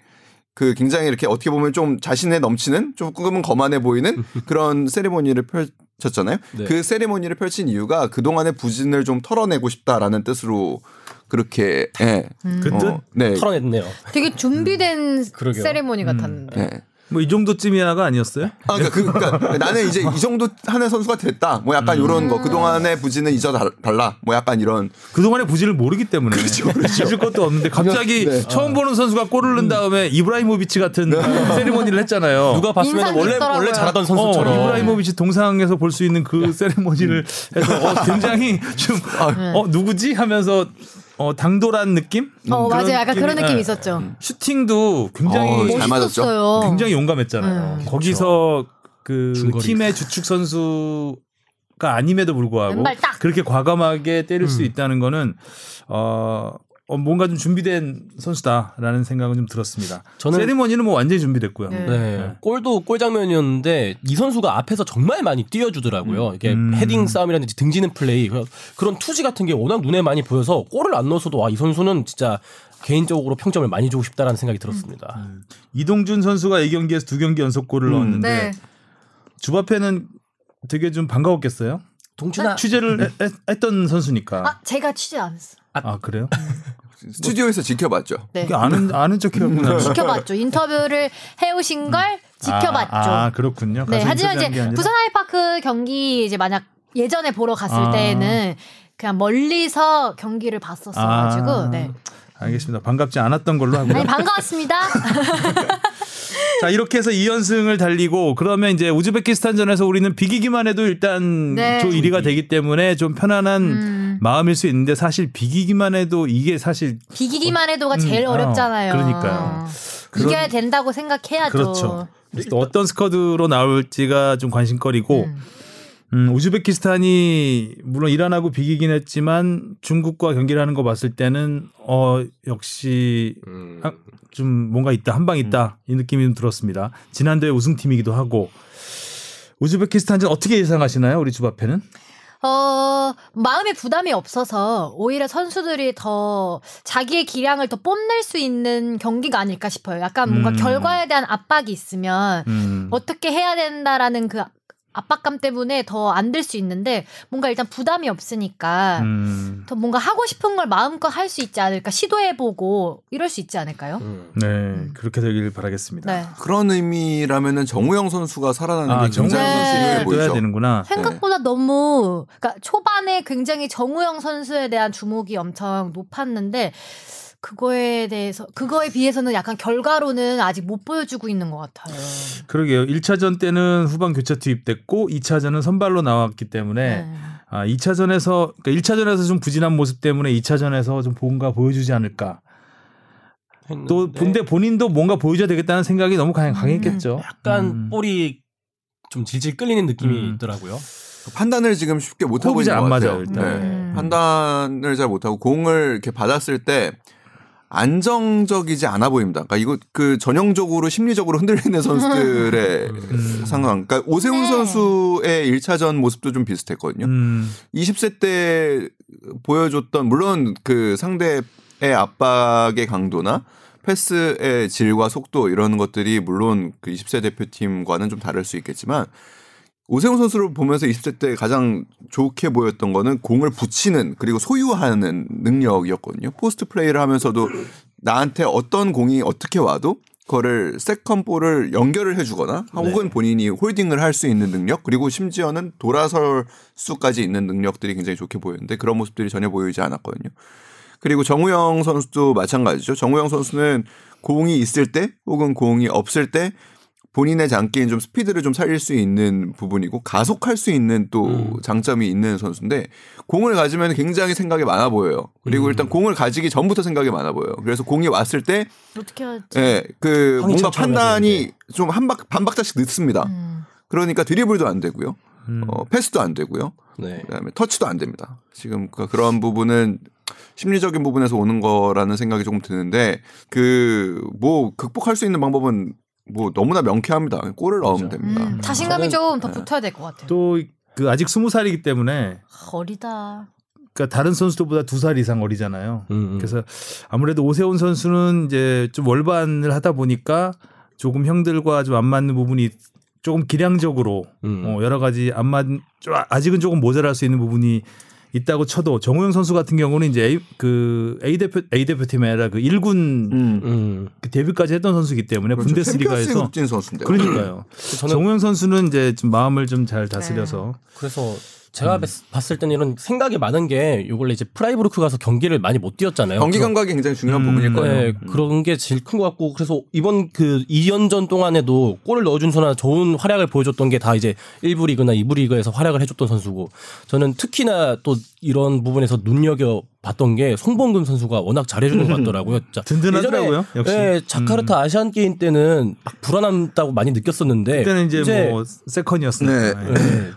그 굉장히 이렇게 어떻게 보면 좀 자신에 넘치는 조금은 거만해 보이는 그런 세리머니를 펼쳤잖아요. 네. 그 세리머니를 펼친 이유가 그동안의 부진을 좀 털어내고 싶다라는 뜻으로 그렇게 예. 그 뜻? 어, 네. 털어냈네요. 되게 준비된 그러게요. 세레모니 같았는데. 네. 뭐 이 정도쯤이야가 아니었어요? 아, 그러니까, 그, 그러니까 나는 이제 이 정도 하는 선수가 됐다. 뭐 약간 이런 거. 그동안의 부진은 잊어 달- 달라. 뭐 약간 이런. 그동안의 부진을 모르기 때문에 잊을 것도 없는데 갑자기 네. 처음 보는 선수가 골을 넣은 다음에 이브라이모비치 같은 세리머니를 했잖아요. 누가 봤으면 원래 깊더라고요. 원래 잘하던 어, 선수처럼 이브라이모비치 동상에서 볼 수 있는 그 세리머니를 해서 어, 굉장히 좀 어, 누구지 하면서 어, 당돌한 느낌? 어 음, 맞아요. 약간 그런 느낌이- 느낌 예. 있었죠. 슈팅도 굉장히 어, 잘 맞았죠. 멋있었어요. 굉장히 용감했잖아요. 음. 거기서 그 중거리. 팀의 주축 선수가 아님에도 불구하고 왼발 딱! 그렇게 과감하게 때릴 수 음. 있다는 거는 어, 어, 뭔가 좀 준비된 선수다라는 생각은 좀 들었습니다. 저는- 세리머니는 뭐 완전히 준비됐고요. 네. 네. 골도 골 장면이었는데 이 선수가 앞에서 정말 많이 뛰어주더라고요. 이게 음. 헤딩 싸움이라든지 등지는 플레이 그런- 투지 같은 게 워낙 눈에 많이 보여서 골을 안 넣어서도 아, 이 선수는 진짜 개인적으로 평점을 많이 주고 싶다라는 생각이 들었습니다. 이동준 선수가 이 경기에서 두 경기 연속 골을 음. 넣었는데 네. 주바페는 되게 좀 반가웠겠어요. 동준아 취재를 해- 했- 했던 선수니까. 아 제가 취재 안 했어. 아, 그래요? 스튜디오에서 지켜봤죠. 네. 그게 아는 아는 척해였구나. 지켜봤죠. 인터뷰를 해오신 걸 지켜봤죠. 아, 아, 그렇군요. 네, 하지만 이제? 부산 하이파크 경기 이제 만약 예전에 보러 갔을 아. 때는 그냥 멀리서 경기를 봤었어가지고 아. 네. 알겠습니다. 반갑지 않았던 걸로 하고요. 아니 반가웠습니다. 자 이렇게 해서 2연승을 달리고 그러면 이제 우즈베키스탄전에서 우리는 비기기만 해도 일단 네. 조 1위가 되기 때문에 좀 편안한 음. 마음일 수 있는데 사실 비기기만 해도 이게 사실 비기기만 해도가 제일 음, 어, 어렵잖아요. 그러니까요. 그런- 이겨야 된다고 생각해야죠. 그렇죠. 그래서 또 어떤 스쿼드로 나올지가 좀 관심거리고 음. 음, 우즈베키스탄이 물론 이란하고 비기긴 했지만 중국과 경기를 하는 거 봤을 때는 어 역시 아, 좀 뭔가 있다 한 방 있다 이 느낌이 좀 들었습니다. 지난주에 우승팀이기도 하고 우즈베키스탄전 어떻게 예상하시나요, 우리 주바페는? 어, 마음의 부담이 없어서 오히려 선수들이 더 자기의 기량을 더 뽐낼 수 있는 경기가 아닐까 싶어요. 약간 뭔가 음. 결과에 대한 압박이 있으면 음. 어떻게 해야 된다라는 그 압박감 때문에 더 안 될 수 있는데 뭔가 일단 부담이 없으니까 음. 더 뭔가 하고 싶은 걸 마음껏 할 수 있지 않을까 시도해보고 이럴 수 있지 않을까요? 음. 네, 그렇게 되길 바라겠습니다. 네. 그런 의미라면은 정우영 선수가 살아나는 아, 게 굉장히 정우영 중요해 선수 떠야 보이죠. 되는구나. 생각보다 너무 그러니까 초반에 굉장히 정우영 선수에 대한 주목이 엄청 높았는데 그거에 대해서 그거에 비해서는 약간 결과로는 아직 못 보여주고 있는 것 같아요. 그러게요. 1차전 때는 후반 교체 투입됐고 2차전은 선발로 나왔기 때문에 네. 아, 2차전에서 그러니까 1차전에서 좀 부진한 모습 때문에 2차전에서 좀 뭔가 보여주지 않을까. 또 했는데 근데 본인도 뭔가 보여줘야 되겠다는 생각이 너무 강, 강했겠죠. 약간 음. 볼이 좀 질질 끌리는 느낌이 음. 있더라고요. 판단을 지금 쉽게 못 하고 있는 것 같아요. 맞아요, 일단. 네. 음. 판단을 잘 못하고 공을 이렇게 받았을 때 안정적이지 않아 보입니다. 그러니까 이거 그 전형적으로 심리적으로 흔들리는 선수들의 음. 상황. 그러니까 오세훈 네. 선수의 1차전 모습도 좀 비슷했거든요. 음. 20세 때 보여줬던 물론 그 상대의 압박의 강도나 패스의 질과 속도 이런 것들이 물론 그 20세 대표팀과는 좀 다를 수 있겠지만 오세훈 선수를 보면서 20세 때 가장 좋게 보였던 거는 공을 붙이는 그리고 소유하는 능력이었거든요. 포스트 플레이를 하면서도 나한테 어떤 공이 어떻게 와도 그거를 second ball을 연결을 해주거나 혹은 본인이 홀딩을 할 수 있는 능력 그리고 심지어는 돌아설 수까지 있는 능력들이 굉장히 좋게 보였는데 그런 모습들이 전혀 보이지 않았거든요. 그리고 정우영 선수도 마찬가지죠. 정우영 선수는 공이 있을 때 혹은 공이 없을 때 본인의 장기인 좀 스피드를 좀 살릴 수 있는 부분이고 가속할 수 있는 또 음. 장점이 있는 선수인데 공을 가지면 굉장히 생각이 많아 보여요. 그리고 음. 일단 공을 가지기 전부터 생각이 많아 보여요. 그래서 공이 왔을 때 어떻게 하지? 예, 그 뭔가 판단이 좀 한박 반 박자씩 늦습니다. 음. 그러니까 드리블도 안 되고요. 음. 어, 패스도 안 되고요. 네. 그다음에 터치도 안 됩니다. 지금 그- 그런 부분은 심리적인 부분에서 오는 거라는 생각이 조금 드는데 그 뭐 극복할 수 있는 방법은 뭐 너무나 명쾌합니다. 골을 넣으면 그렇죠. 됩니다. 음, 자신감이 저는- 좀더 붙어야 될 것 같아요. 또 그 아직 스무 살이기 때문에 어리다. 그러니까 다른 선수들보다 두 살 이상 어리잖아요. 음, 음. 그래서 아무래도 오세훈 선수는 이제 좀 월반을 하다 보니까 조금 형들과 좀 안 맞는 부분이 조금 기량적으로 음. 어, 여러 가지 안 맞, 좀 아직은 조금 모자랄 수 있는 부분이 있다고 쳐도 정우영 선수 같은 경우는 이제 A, 그 A 대표 A 대표팀이 아니라 그 1군 음. 음. 그 데뷔까지 했던 선수이기 때문에 그렇죠. 분데스리가에서. 그러니까요. 저는 정우영 선수는 이제 좀 마음을 좀 잘 다스려서 그래서 제가 봤을 때는 이런 생각이 많은 게 요 근래 이제 프라이부르크 가서 경기를 많이 못 뛰었잖아요. 경기 감각이 굉장히 중요한 음, 부분일 거예요. 네, 그런 게 제일 큰 것 같고 그래서 이번 그 2연전 동안에도 골을 넣어준 선수나 좋은 활약을 보여줬던 게 다 이제 1부 리그나 2부 리그에서 활약을 해줬던 선수고 저는 특히나 또 이런 부분에서 눈여겨 봤던 게 송범근 선수가 워낙 잘해주는 것 같더라고요. 진짜. 든든하더라고요, 예전에, 역시. 예, 자카르타 아시안 게임 때는 막 불안하다고 많이 느꼈었는데 그때는 이제, 뭐 second였으니까. 네. 예.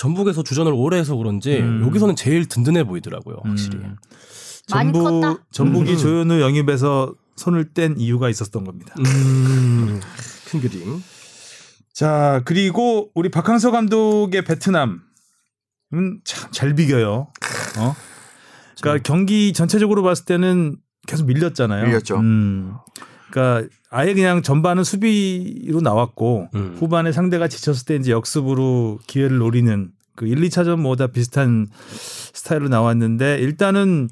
예, 전북에서 주전을 오래 해서 그런지 음. 여기서는 제일 든든해 보이더라고요, 확실히. 음. 많이 전북 컸다. 전북이 음. 조현우 영입에서 손을 뗀 이유가 있었던 겁니다. 음, 큰 그림. 자 그리고 우리 박항서 감독의 베트남은 참 잘 비겨요. 어? 그러니까 경기 전체적으로 봤을 때는 계속 밀렸잖아요. 밀렸죠. 음. 그러니까 아예 그냥 전반은 수비로 나왔고 음. 후반에 상대가 지쳤을 때 이제 역습으로 기회를 노리는 그 1, 2차전 뭐 다 비슷한 스타일로 나왔는데 일단은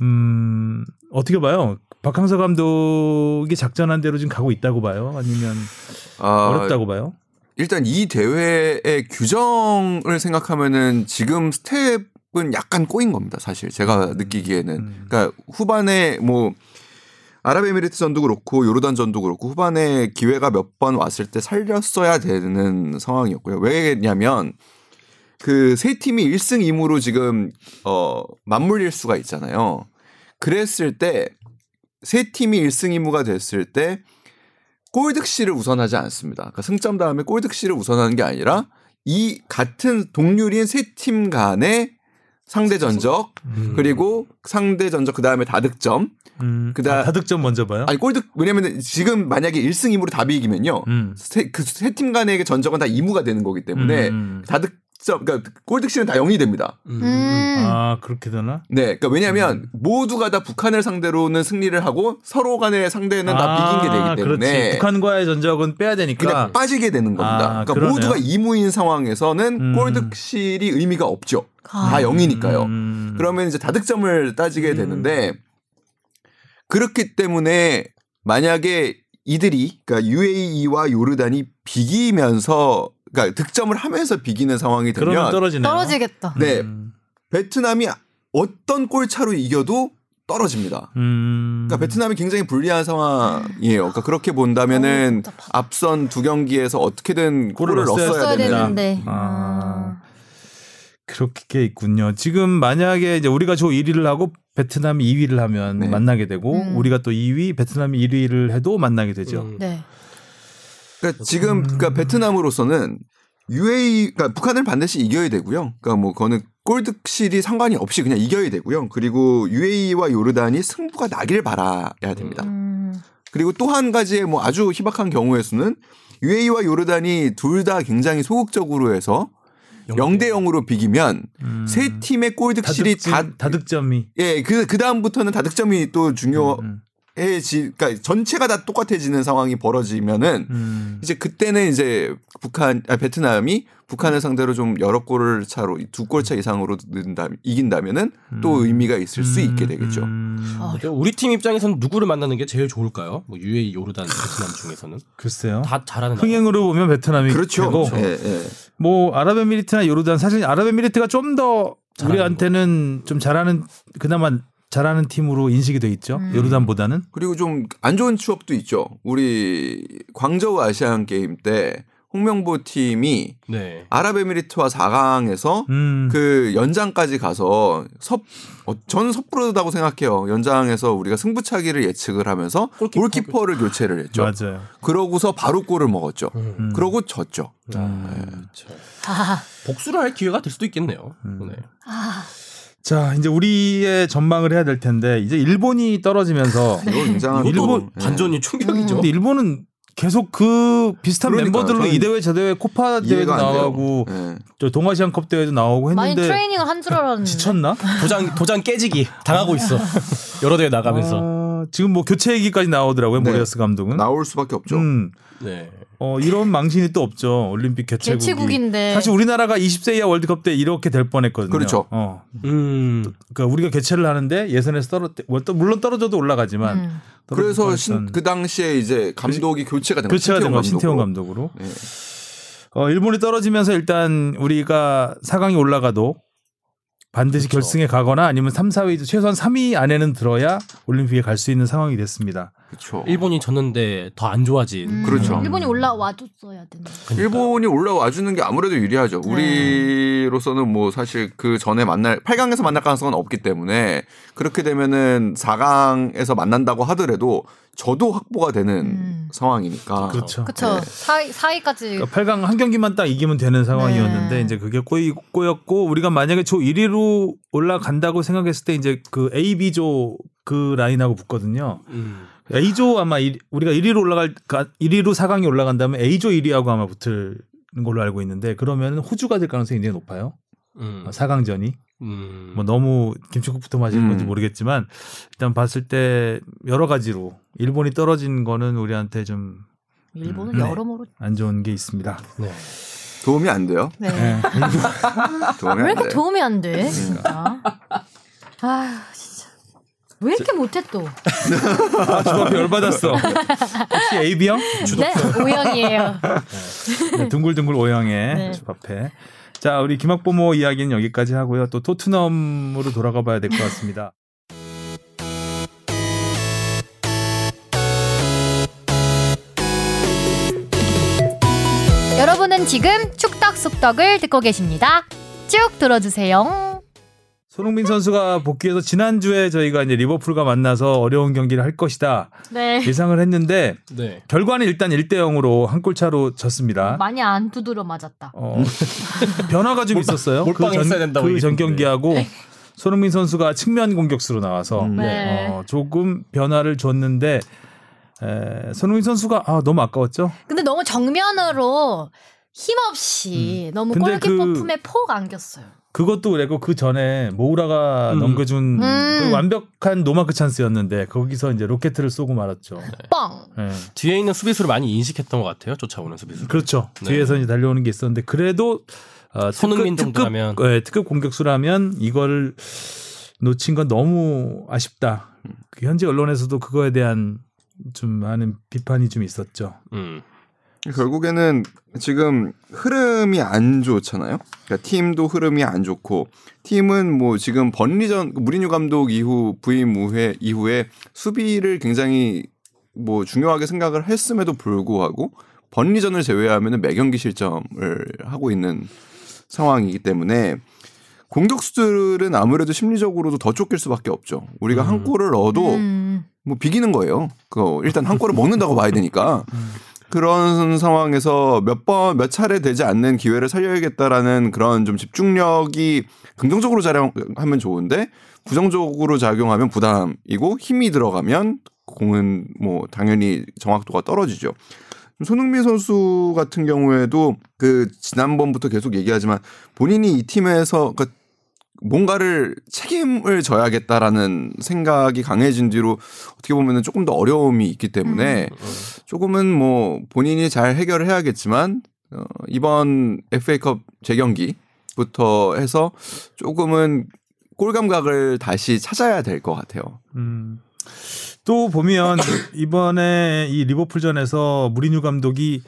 음 어떻게 봐요? 박항서 감독이 작전한 대로 지금 가고 있다고 봐요? 아니면 아, 어렵다고 봐요? 일단 이 대회의 규정을 생각하면은 지금 스텝은 약간 꼬인 겁니다. 사실 제가 느끼기에는. 음. 그러니까 후반에 뭐 아랍에미리트 전도 그렇고 요르단 전도 그렇고 후반에 기회가 몇 번 왔을 때 살렸어야 되는 상황이었고요. 왜냐면 그 세 팀이 1승 2무로 지금 어 맞물릴 수가 있잖아요. 그랬을 때 세 팀이 1승 2무가 됐을 때 골득실을 우선하지 않습니다. 그러니까 승점 다음에 골득실을 우선하는 게 아니라 이 같은 동률인 세 팀 간의 상대 전적 음. 그리고 상대 전적 그 다음에 다득점 음, 그다- 아, 다득점 먼저 봐요. 아니 골득 왜냐면 지금 만약에 1승 2무로 다 비기면요 음. 그세 팀 간의 전적은 다 2무가 되는 거기 때문에 음. 다득 점 그러니까 골 득실은 다 0이 됩니다. 음. 음. 아 그렇게 되나? 네, 그러니까 왜냐하면 음. 모두가 다 북한을 상대로는 승리를 하고 서로 간의 상대는 다 아, 비긴 게 되기 때문에 그렇지. 북한과의 전적은 빼야 되니까. 그냥 빠지게 되는 겁니다. 아, 그러니까 그러네요. 모두가 2무인 상황에서는 음. 골 득실이 의미가 없죠. 아. 다 0이니까요. 음. 그러면 이제 다득점을 따지게 되는데 그렇기 때문에 만약에 이들이 그러니까 UAE와 요르단이 비기면서 그러니까 득점을 하면서 비기는 상황이 그러면 되면 떨어지네요. 떨어지겠다. 네. 음. 베트남이 어떤 골 차로 이겨도 떨어집니다. 음. 그러니까 베트남이 굉장히 불리한 상황이에요. 그러니까 그렇게 본다면은 어. 앞선 두 경기에서 어떻게든 골을 골을 넣었어야 넣었어야 써야 됩니다. 되는데. 아. 아. 그렇게 있군요. 지금 만약에 이제 우리가 조 1위를 하고 베트남이 2위를 하면 네. 만나게 되고 음. 우리가 또 2위, 베트남이 1위를 해도 만나게 되죠. 음. 네. 그러니까 지금 그러니까 베트남으로서는 UAE 그러니까 북한을 반드시 이겨야 되고요. 그러니까 뭐 그거는 골득실이 상관이 없이 그냥 이겨야 되고요. 그리고 UAE와 요르단이 승부가 나길 바라야 됩니다. 음. 그리고 또 한 가지의 뭐 아주 희박한 경우에서는 UAE와 요르단이 둘 다 굉장히 소극적으로 해서 0대 0으로 비기면 음. 세 팀의 골득실이 다 다득점, 다득점이 예, 그, 그 다음부터는 다득점이 또 중요 해지, 음. 그러니까 전체가 다 똑같아지는 상황이 벌어지면은 음. 이제 그때는 이제 북한, 아, 베트남이 북한을 상대로 좀 여러 골을 차로 두 골 차 이상으로 는다, 이긴다면은 또 의미가 있을 수 있게 되겠죠. 음. 아, 우리 팀 입장에서는 누구를 만나는 게 제일 좋을까요? 뭐 UAE, 요르단, 베트남 중에서는 글쎄요. 다 잘하는 나라. 흥행으로 보면 베트남이 그렇죠. 되고 예, 예. 뭐 아랍에미리트나 요르단 사실 아랍에미리트가 좀 더 우리한테는 좀 잘하는 그나마 잘하는 팀으로 인식이 돼 있죠. 음. 요르단보다는. 그리고 좀 안 좋은 추억도 있죠. 우리 광저우 아시안 게임 때 홍명보 팀이 네. 아랍에미리트와 4강에서 음. 그 연장까지 가서 섭 어, 저는 섣부르다고 생각해요. 연장에서 우리가 승부차기를 예측을 하면서 골키퍼. 골키퍼를 교체를 했죠. 맞아요. 그러고서 바로 골을 먹었죠. 음. 그러고 졌죠. 음. 아, 복수를 할 기회가 될 수도 있겠네요. 네. 아, 자, 이제 우리의 전망을 해야 될 텐데 이제 일본이 떨어지면서 이거 굉장한 일본 또, 예. 반전이 충격이죠. 근데 일본은 계속 그 비슷한 그러니까요. 멤버들로 이 대회 저 대회 코파 대회도. 나가고 예. 저 동아시안컵 대회도 나오고 많이 했는데 트레이닝을 한 줄 알았는데. 지쳤나? 도장 도장 깨지기 당하고 있어. 여러 대회 나가면서. 아, 지금 뭐 교체 얘기까지 나오더라고요 네. 모리아스 감독은. 나올 수밖에 없죠. 음, 네. 어, 이런 망신이 또 없죠 올림픽 개최국이. 개최국인데. 사실 우리나라가 20세 이하 월드컵 때 이렇게 될 뻔했거든요. 그렇죠. 어, 음. 그러니까 우리가 개최를 하는데 예선에서 떨어 물론 떨어져도 올라가지만 음. 그래서 신, 그 당시에 이제 감독이 교체가 된 거죠. 교체가 된거 신태용 감독으로. 감독으로. 예. 어, 일본이 떨어지면서 일단 우리가 4강에 올라가도 반드시 그렇죠. 결승에 가거나 아니면 3, 4위 최소한 3위 안에는 들어야 올림픽에 갈 수 있는 상황이 됐습니다. 그렇죠. 일본이 졌는데 더 안 좋아진. 음. 그렇죠. 일본이 올라와줬어야 되는. 일본이 올라와 주는 게 아무래도 유리하죠. 네. 우리로서는 뭐 사실 그 전에 만날 8강에서 만날 가능성은 없기 때문에 그렇게 되면은 4강에서 만난다고 하더라도 저도 확보가 되는 음. 상황이니까. 그렇죠. 그쵸. 네. 사이 사이까지. 그러니까 8강 한 경기만 딱 이기면 되는 상황이었는데 네. 이제 그게 꼬이, 꼬였고 우리가 만약에 조 1위로 올라간다고 생각했을 때 이제 그 A, B조 그 라인하고 붙거든요. 음. A조 아마 일- 우리가 1위로 올라갈 1위로 4강에 올라간다면 A조 1위하고 아마 붙을 걸로 알고 있는데 그러면 호주가 될 가능성이 굉장히 높아요. 음. 4강전이. 음. 뭐 너무 김치국부터 마시는 건지 음. 모르겠지만 일단 봤을 때 여러 가지로 일본이 떨어진 거는 우리한테 좀안 일본은 네. 여러모로. 좋은 게 있습니다. 네. 도움이 안 돼요. 네. 네. 도움이 왜안 이렇게 돼. 도움이 안 돼? 진짜. 아. 왜 이렇게 못해 또? 아, 주바페 열받았어. 혹시 AB형? 네, 오영이에요. 네, 둥글둥글 오형의 네. 주바페. 자, 우리 김학보모 이야기는 여기까지 하고요. 또 토트넘으로 돌아가 봐야 될 것 같습니다. 여러분은 지금 축덕 속덕을 듣고 계십니다. 쭉 들어주세요. 손흥민 선수가 복귀해서 지난주에 저희가 이제 리버풀과 만나서 어려운 경기를 할 것이다 네. 예상을 했는데 네. 결과는 일단 1대 0으로 한 골 차로 졌습니다. 많이 안 두드려 맞았다. 어, 변화가 좀 있었어요. 그전 얘기했는데. 경기하고 손흥민 선수가 측면 공격수로 나와서 음. 네. 어, 조금 변화를 줬는데 에, 손흥민 선수가 아, 너무 아까웠죠. 근데 너무 정면으로 힘없이 너무 근데 골키퍼 그- 품에 폭 안겼어요. 그것도 그랬고 그 전에 모우라가 음. 넘겨준 음. 그 완벽한 노마크 찬스였는데 거기서 이제 로켓을 쏘고 말았죠. 뻥. 예. 뒤에 있는 수비수를 많이 인식했던 것 같아요. 쫓아오는 수비수. 그렇죠. 네. 뒤에서 이제 달려오는 게 있었는데 그래도 어, 손흥민 특급, 정도라면. 특급, 예, 특급 공격수라면 이걸 놓친 건 너무 아쉽다. 그 현지 언론에서도 그거에 대한 좀 많은 비판이 좀 있었죠. 음. 결국에는 지금 흐름이 안 좋잖아요. 그러니까 팀도 흐름이 안 좋고 팀은 뭐 지금 번리전 무리뉴 감독 이후 부임 후에 이후에 수비를 굉장히 뭐 중요하게 생각을 했음에도 불구하고 번리전을 제외하면은 매경기 실점을 하고 있는 상황이기 때문에 공격수들은 아무래도 심리적으로도 더 쫓길 수밖에 없죠. 우리가 한 골을 넣어도 음. 뭐 비기는 거예요. 그 일단 한 골을 먹는다고 봐야 되니까 그런 상황에서 몇 번 몇 차례 되지 않는 기회를 살려야겠다라는 그런 좀 집중력이 긍정적으로 작용하면 좋은데 부정적으로 작용하면 부담이고 힘이 들어가면 공은 뭐 당연히 정확도가 떨어지죠. 손흥민 선수 같은 경우에도 그 지난번부터 계속 얘기하지만 본인이 이 팀에서 그 뭔가를 책임을 져야겠다라는 생각이 강해진 뒤로 어떻게 보면은 조금 더 어려움이 있기 때문에 조금은 뭐 본인이 잘 해결을 해야겠지만 어, 이번 FA컵 재경기부터 해서 조금은 골 감각을 다시 찾아야 될 것 같아요. 음. 또 보면 이번에 이 리버풀전에서 무리뉴 감독이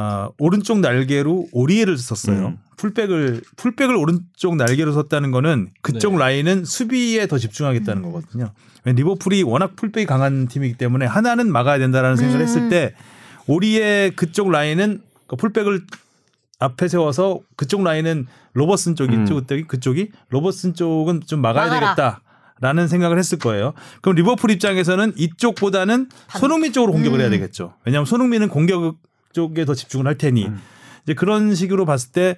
아, 오른쪽 날개로 오리에를 썼어요. 음. 풀백을 풀백을 오른쪽 날개로 썼다는 거는 그쪽 네. 라인은 수비에 더 집중하겠다는 음. 거거든요. 리버풀이 워낙 풀백이 강한 팀이기 때문에 하나는 막아야 된다라는 생각을 음. 했을 때 오리의 그쪽 라인은 그 풀백을 앞에 세워서 그쪽 라인은 로버슨 쪽이 음. 그쪽이 그쪽이 로버슨 쪽은 좀 막아야 막아라. 되겠다. 라는 생각을 했을 거예요. 그럼 리버풀 입장에서는 이쪽보다는 손흥민 쪽으로 공격을 해야 음. 되겠죠. 왜냐하면 손흥민은 공격 쪽에 더 집중을 할 테니 음. 이제 그런 식으로 봤을 때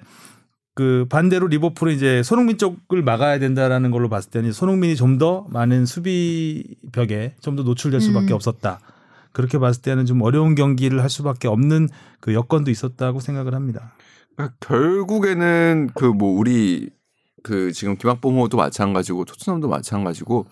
그 반대로 리버풀은 이제 손흥민 쪽을 막아야 된다라는 걸로 봤을 때는 손흥민이 좀 더 많은 수비 벽에 좀 더 노출될 수밖에 음. 없었다. 그렇게 봤을 때는 좀 어려운 경기를 할 수밖에 없는 그 여건도 있었다고 생각을 합니다. 그러니까 결국에는 그 뭐 우리 그 지금 김학범호도 마찬가지고 토트넘도 마찬가지고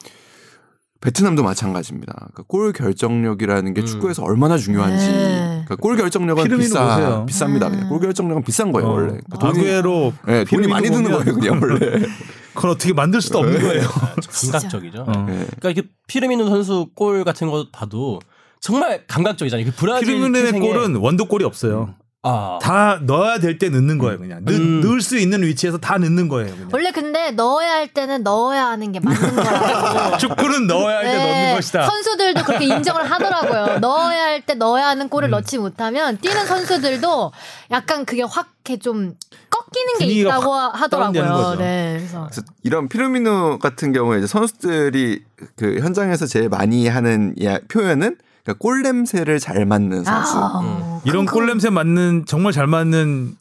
베트남도 마찬가지입니다. 그러니까 골 결정력이라는 게 음. 축구에서 얼마나 중요한지. 네. 그러니까 골 결정력은 비싸 보세요. 비쌉니다. 음. 그냥 골 결정력은 비싼 거예요 원래. 그러니까 돈이 아구에로 네, 돈이 많이 드는 거예요 그냥 원래. 그건 어떻게 만들 수도 없는 거예요. 감각적이죠. 어. 네. 그러니까 이게 피르미노 선수 골 같은 거 봐도 정말 감각적이잖아요. 그 브라질 태생의- 골은 원더골이 없어요. 아, 다 넣어야 될 때 넣는 거예요, 그냥. 넣, 음. 넣을 수 있는 위치에서 다 넣는 거예요, 그냥. 원래 근데 넣어야 할 때는 넣어야 하는 게 맞는 거라고. 축구는 넣어야 할때 네, 넣는 것이다. 선수들도 그렇게 인정을 하더라고요. 넣어야 할 때 넣어야 하는 골을 음. 넣지 못하면 뛰는 선수들도 약간 그게 확 이렇게 좀 꺾이는 게 있다고 하더라고요. 네, 그래서 그래서 이런 피르미노 같은 경우에 이제 선수들이 그 현장에서 제일 많이 하는 야- 표현은 그러니까 골 냄새를 잘 맡는 선수. 아, 이런 그- 골 냄새 맞는 정말 잘 맞는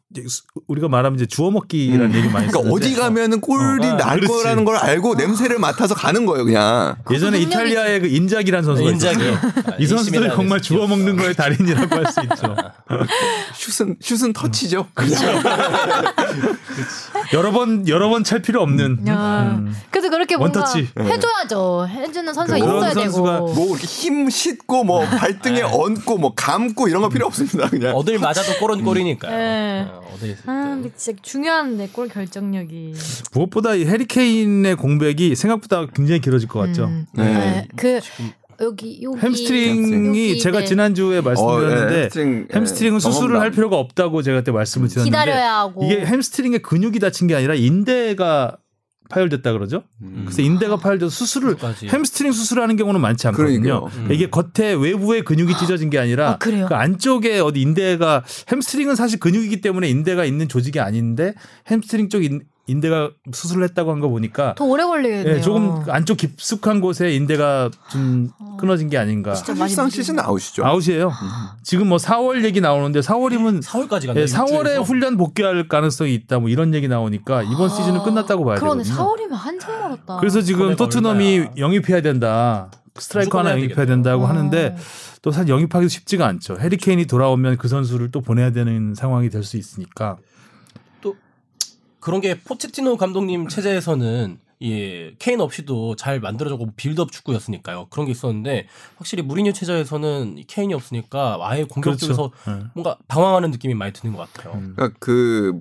우리가 말하면 이제 주워 먹기라는 얘기 많이 그러니까 어디 가면은 골이 어, 아, 날 그렇지. 거라는 걸 알고 냄새를 맡아서 가는 거예요 그냥. 예전에. 이탈리아의 그 인작이라는 선수가 인작이 있어요. 이 선수들은 정말 주워 먹는 거에 달인이라고 할 수 있죠. 슛은 슛은 터치죠. 그렇죠. 여러 번 여러 번 찰 필요 없는 야, 음. 그래서 그렇게 뭔가 원터치. 해줘야죠. 해주는 선수가 있어야 선수가 되고. 뭐 이렇게 힘 싣고 뭐 발등에 얹고 뭐 감고 이런 거 필요 없습니다. 그냥. 어딜 맞아도 골은 골이니까요. 네. 어, 아, 때. 근데 진짜 중요한데 골 결정력이. 무엇보다 이 해리 케인의 공백이 생각보다 굉장히 길어질 것 같죠. 음. 네. 네. 그 여기 여기 햄스트링이 여기, 제가 네. 지난주에 말씀드렸는데 어, 예, 햄스트링, 예, 햄스트링은 수술을 경험담. 할 필요가 없다고 제가 그때 말씀을 드렸는데 기다려야 하고. 이게 햄스트링의 근육이 다친 게 아니라 인대가 파열됐다 그러죠. 음. 그래서 인대가 파열돼서 수술을 끝까지. 햄스트링 수술하는 경우는 많지 않거든요. 그러니까요. 음. 이게 겉에 외부의 근육이 찢어진 게 아니라 아? 그 안쪽에 어디 인대가 햄스트링은 사실 근육이기 때문에 인대가 있는 조직이 아닌데 햄스트링 쪽 인, 인대가 수술을 했다고 한 거 보니까 더 오래 걸리겠네요. 예, 조금 안쪽 깊숙한 곳에 인대가 좀 끊어진 게 아닌가. 진짜 많이 사실상 문제네. 시즌 아웃이죠. 아웃이에요. 지금 뭐 4월 얘기 나오는데 4월이면 4월까지 간다. 예, 4월에 훈련 복귀할 가능성이 있다 뭐 이런 얘기 나오니까 이번 시즌은 끝났다고 봐야 아, 그러네. 되거든요. 4월이면 한참 멀었다. 그래서 지금 토트넘이 얼마야. 영입해야 된다. 스트라이커 하나 해야 영입해야 되겠네요. 된다고 어. 하는데 또 사실 영입하기도 쉽지가 않죠. 해리 케인이 돌아오면 그 선수를 또 보내야 되는 상황이 될 수 있으니까. 또 그런 게 포체티노 감독님 체제에서는 예, 케인 없이도 잘 만들어졌고 빌드업 축구였으니까요. 그런 게 있었는데 확실히 무리뉴 체제에서는 이 케인이 없으니까 아예 공격 그렇죠. 쪽에서 네. 뭔가 방황하는 느낌이 많이 드는 것 같아요. 음. 그러니까 그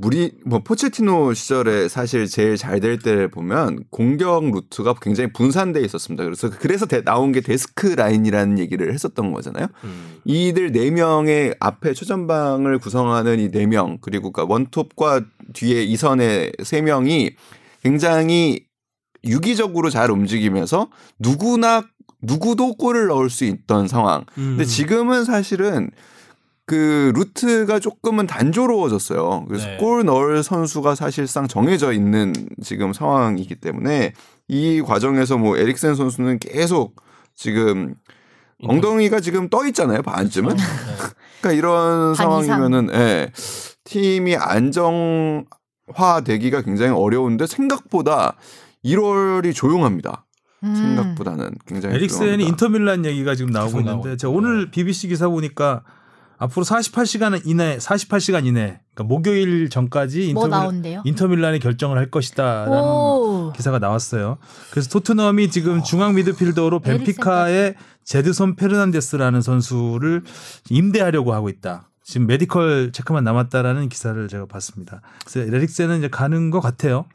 무리 뭐 포체티노 시절에 사실 제일 잘 될 때를 보면 공격 루트가 굉장히 분산돼 있었습니다. 그래서 그래서 대- 나온 게 데스크 라인이라는 얘기를 했었던 거잖아요. 음. 이들 네 명의 앞에 최전방을 구성하는 이 네 명 그리고 그러니까 원톱과 뒤에 이선의 세 명이 굉장히 유기적으로 잘 움직이면서 누구나 누구도 골을 넣을 수 있던 상황. 근데 음. 지금은 사실은 그 루트가 조금은 단조로워졌어요. 그래서 네. 골 넣을 선수가 사실상 정해져 있는 지금 상황이기 때문에 이 과정에서 뭐 에릭센 선수는 계속 지금 엉덩이가 지금 떠 있잖아요 반쯤은. 네. 그러니까 이런 반 상황이면은 예, 팀이 안정화되기가 굉장히 어려운데 생각보다 1월이 조용합니다. 음. 생각보다는 굉장히 에릭센이 조용합니다. 인터 밀란 얘기가 지금 나오고 있는데 제가. 오늘 BBC 기사 보니까 앞으로 48시간 이내 48시간 이내 그러니까 목요일 전까지 뭐 인터밀, 나온대요? 인터 밀란이 결정을 할 것이다라는 오. 기사가 나왔어요. 그래서 토트넘이 지금 중앙 미드필더로 벤피카의 제드손 페르난데스라는 선수를 임대하려고 하고 있다. 지금 medical check만 남았다라는 기사를 제가 봤습니다. 그래서 에릭센은 이제 가는 것 같아요.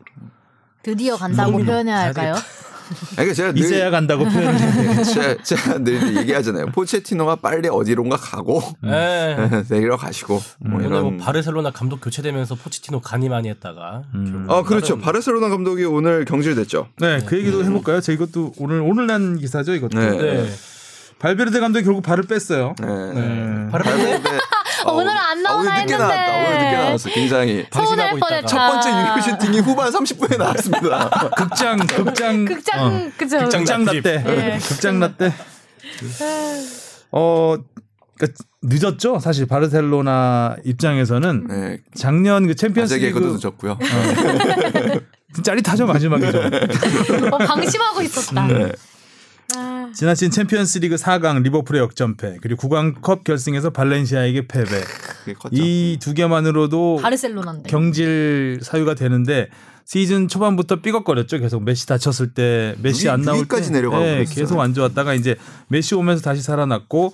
드디어 간다고 손흥민은 표현해야 할까요? 그러니까 제가 늘 이제야 간다고 표현을 했는데 제가, 제가 늘 얘기하잖아요. 포체티노가 빨리 어디론가 가고 예. 내려 가시고 뭐뭐 이런. 바르셀로나 감독 교체되면서 포치티노 간이 많이 했다가 결국 아 그렇죠. 바르셀로나 감독이 오늘 경질됐죠. 네, 그 얘기도 해볼까요? 저 이것도 오늘 오늘 난 기사죠, 이것도. 네. 네. 발베르데 감독이 결국 발을 뺐어요. 네. 네. 바르셀로나 발베르데- 오늘 안 아, 오늘 나오나 늦게 했는데. 나왔다. 오늘 늦게 나왔어. 굉장히 서운할. 뻔했다. 첫 번째 유효 슈팅이 후반 30분에 나왔습니다. 극장, 극장, 극장 어, 그죠. 극장. 라떼, 예. 극장 라떼. 어, 그러니까 늦었죠. 사실 바르셀로나 입장에서는 네. 작년 그 아재 챔피언스 개그도 리그 늦었고요. 짜릿하죠 마지막에 좀. 어, 방심하고 있었다. 네. 아, 지나친 챔피언스 리그 4강 리버풀의 역전패 그리고 국왕컵 결승에서 발렌시아에게 패배. 이 두 개만으로도 바르셀로나인데. 경질 사유가 되는데 시즌 초반부터 삐걱거렸죠. 계속 메시 다쳤을 때 메시 안 나올 육위까지 때 내려가고 네. 계속 안 좋았다가 이제 메시 오면서 다시 살아났고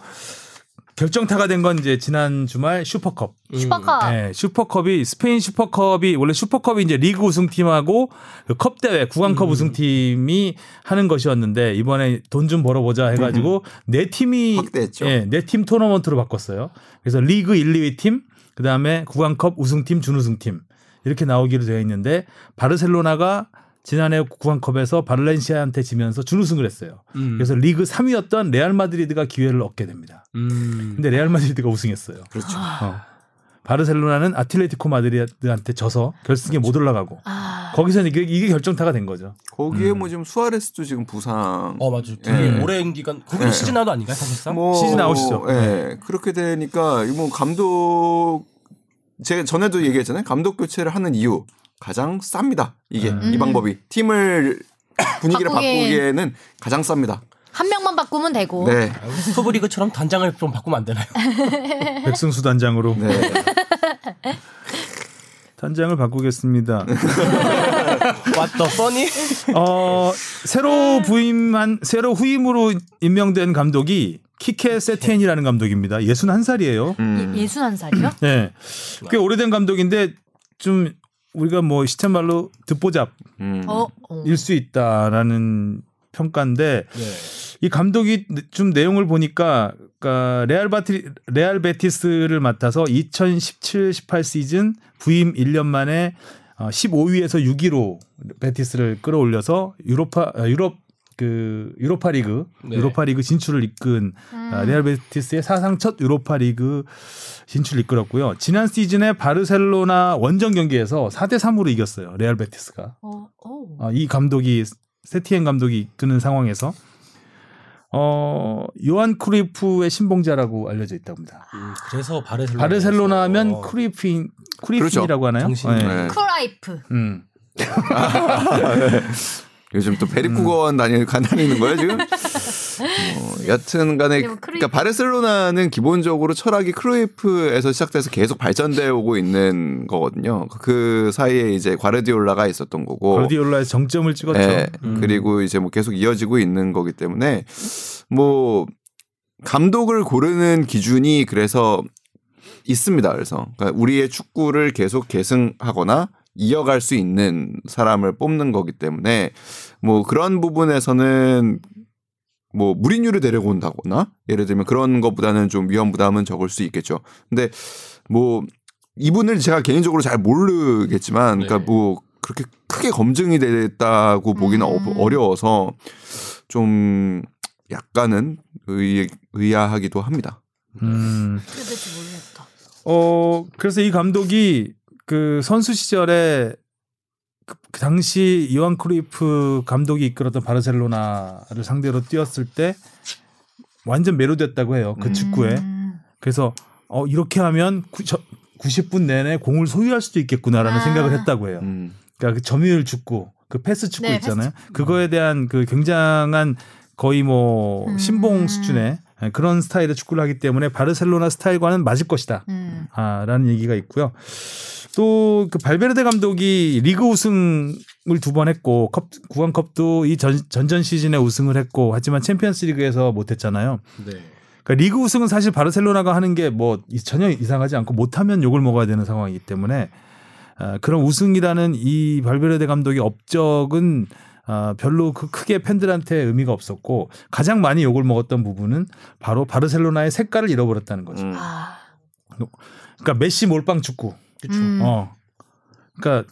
결정타가 된 건 이제 지난 주말 슈퍼컵. 슈퍼카. 네, 슈퍼컵이 스페인 슈퍼컵이 원래 슈퍼컵이 이제 리그 우승팀하고 그컵 대회 국왕컵 우승팀이 하는 것이었는데 이번에 돈 좀 벌어보자 해가지고 네 팀이 확대했죠. 예, 네 팀 토너먼트로 바꿨어요. 그래서 리그 1, 2위 팀, 그 다음에 국왕컵 우승팀, 준우승팀 이렇게 나오기로 되어 있는데 바르셀로나가 지난해 국왕컵에서 발렌시아한테 지면서 준우승을 했어요. 음. 그래서 리그 3위였던 레알 마드리드가 기회를 얻게 됩니다. 음. 근데 레알 마드리드가 우승했어요. 그렇죠. 어. 바르셀로나는 아틀레티코 마드리드한테 져서 결승에 못 올라가고 아, 거기서 이게, 이게 결정타가 된 거죠. 거기에 뭐 지금 수아레스도 지금 부상. 어 맞아. 되게 예. 오랜 기간 거기도 예. 시즌 아웃 아닌가요 사실상? 뭐 시즌 아웃이죠. 예. 그렇게 되니까 뭐 감독 제가 전에도 얘기했잖아요. 감독 교체를 하는 이유 가장 쌉니다. 이게 음. 이 방법이 팀을 분위기를 바꾸기엔- 바꾸기에 는 가장 쌉니다. 한 명만 바꾸면 되고. 네. 스토브리그처럼 단장을 좀 바꾸면 안 되나요? 백승수 단장으로 네. 단장을 바꾸겠습니다. 왔더 써니? 어, 새로 부임한 새로 후임으로 임명된 감독이 키케 세티엔이라는 감독입니다. 61살이에요. 음. 예, 61살이요? 네. 꽤 오래된 감독인데 좀 우리가 뭐 시쳇말로 듣보잡일 음. 어, 어. 수 있다라는 평가인데 네. 이 감독이 좀 내용을 보니까 그러니까 레알 바티 레알 베티스를 맡아서 2017-18 시즌 부임 1년 만에 어, 15위에서 6위로 베티스를 끌어올려서 유로파 아, 유럽 그 유로파 리그 네. 유로파 리그 진출을 이끈 아, 레알 베티스의 사상 첫 유로파 리그 진출을 이끌었고요. 지난 시즌에 바르셀로나 원정 경기에서 4대 3으로 이겼어요. 레알 베티스가. 어, 어. 아, 이 감독이 세티엔 감독이 이끄는 상황에서 어 요한 크루이프의 신봉자라고 알려져 있다고 합니다. 음, 그래서 바르셀로나 바르셀로나 하면 크루이프인 크루이프라고 그렇죠. 하나요? 정신. 네. 네. 크라이프. 음. 요즘 또 베리쿠건 다니 다니는 거예요 지금? 뭐 여튼 간에. 그러니까 바르셀로나는 기본적으로 철학이 크루이프에서 시작돼서 계속 발전돼 오고 있는 거거든요. 그 사이에 이제 과르디올라가 있었던 거고. 가디올라의 정점을 찍었죠. 예, 음. 그리고 이제 뭐 계속 이어지고 있는 거기 때문에 뭐 감독을 고르는 기준이 그래서 있습니다. 그래서 그러니까 우리의 축구를 계속 계승하거나 이어갈 수 있는 사람을 뽑는 거기 때문에 뭐 그런 부분에서는 뭐 무리뉴를 데려온다거나 예를 들면 그런 것보다는 좀 위험 부담은 적을 수 있겠죠. 근데 뭐 이분을 제가 개인적으로 잘 모르겠지만 네. 그러니까 뭐 그렇게 크게 검증이 됐다고 보기는 어- 음. 어려워서 좀 약간은 의, 의아하기도 합니다. 음. 어 그래서 이 감독이 그 선수 시절에 그, 그 당시 요한 크루이프 감독이 이끌었던 바르셀로나를 상대로 뛰었을 때 완전 매료됐다고 해요. 그 음. 축구에. 음. 그래서 어 이렇게 하면 구, 저, 90분 내내 공을 소유할 수도 있겠구나라는 아. 생각을 했다고 해요. 음. 그러니까 그 점유율 축구, 그 패스 축구 네, 있잖아요. 그거에 대한 그 굉장한 거의 뭐 음. 신봉 수준의 그런 스타일의 축구를 하기 때문에 바르셀로나 스타일과는 맞을 것이다. 음. 아, 라는 얘기가 있고요. 또 그 발베르데 감독이 리그 우승을 두 번 했고 컵 국왕컵도 이 전, 전전 시즌에 우승을 했고 하지만 챔피언스 리그에서 못 했잖아요. 네. 그러니까 리그 우승은 사실 바르셀로나가 하는 게 뭐 전혀 이상하지 않고 못하면 욕을 먹어야 되는 상황이기 때문에 아, 그런 우승이라는 이 발베르데 감독의 업적은 어, 별로 그 크게 팬들한테 의미가 없었고 가장 많이 욕을 먹었던 부분은 바로 바르셀로나의 색깔을 잃어버렸다는 거죠. 음. 아. 그러니까 메시 몰빵 축구. 음. 어. 그러니까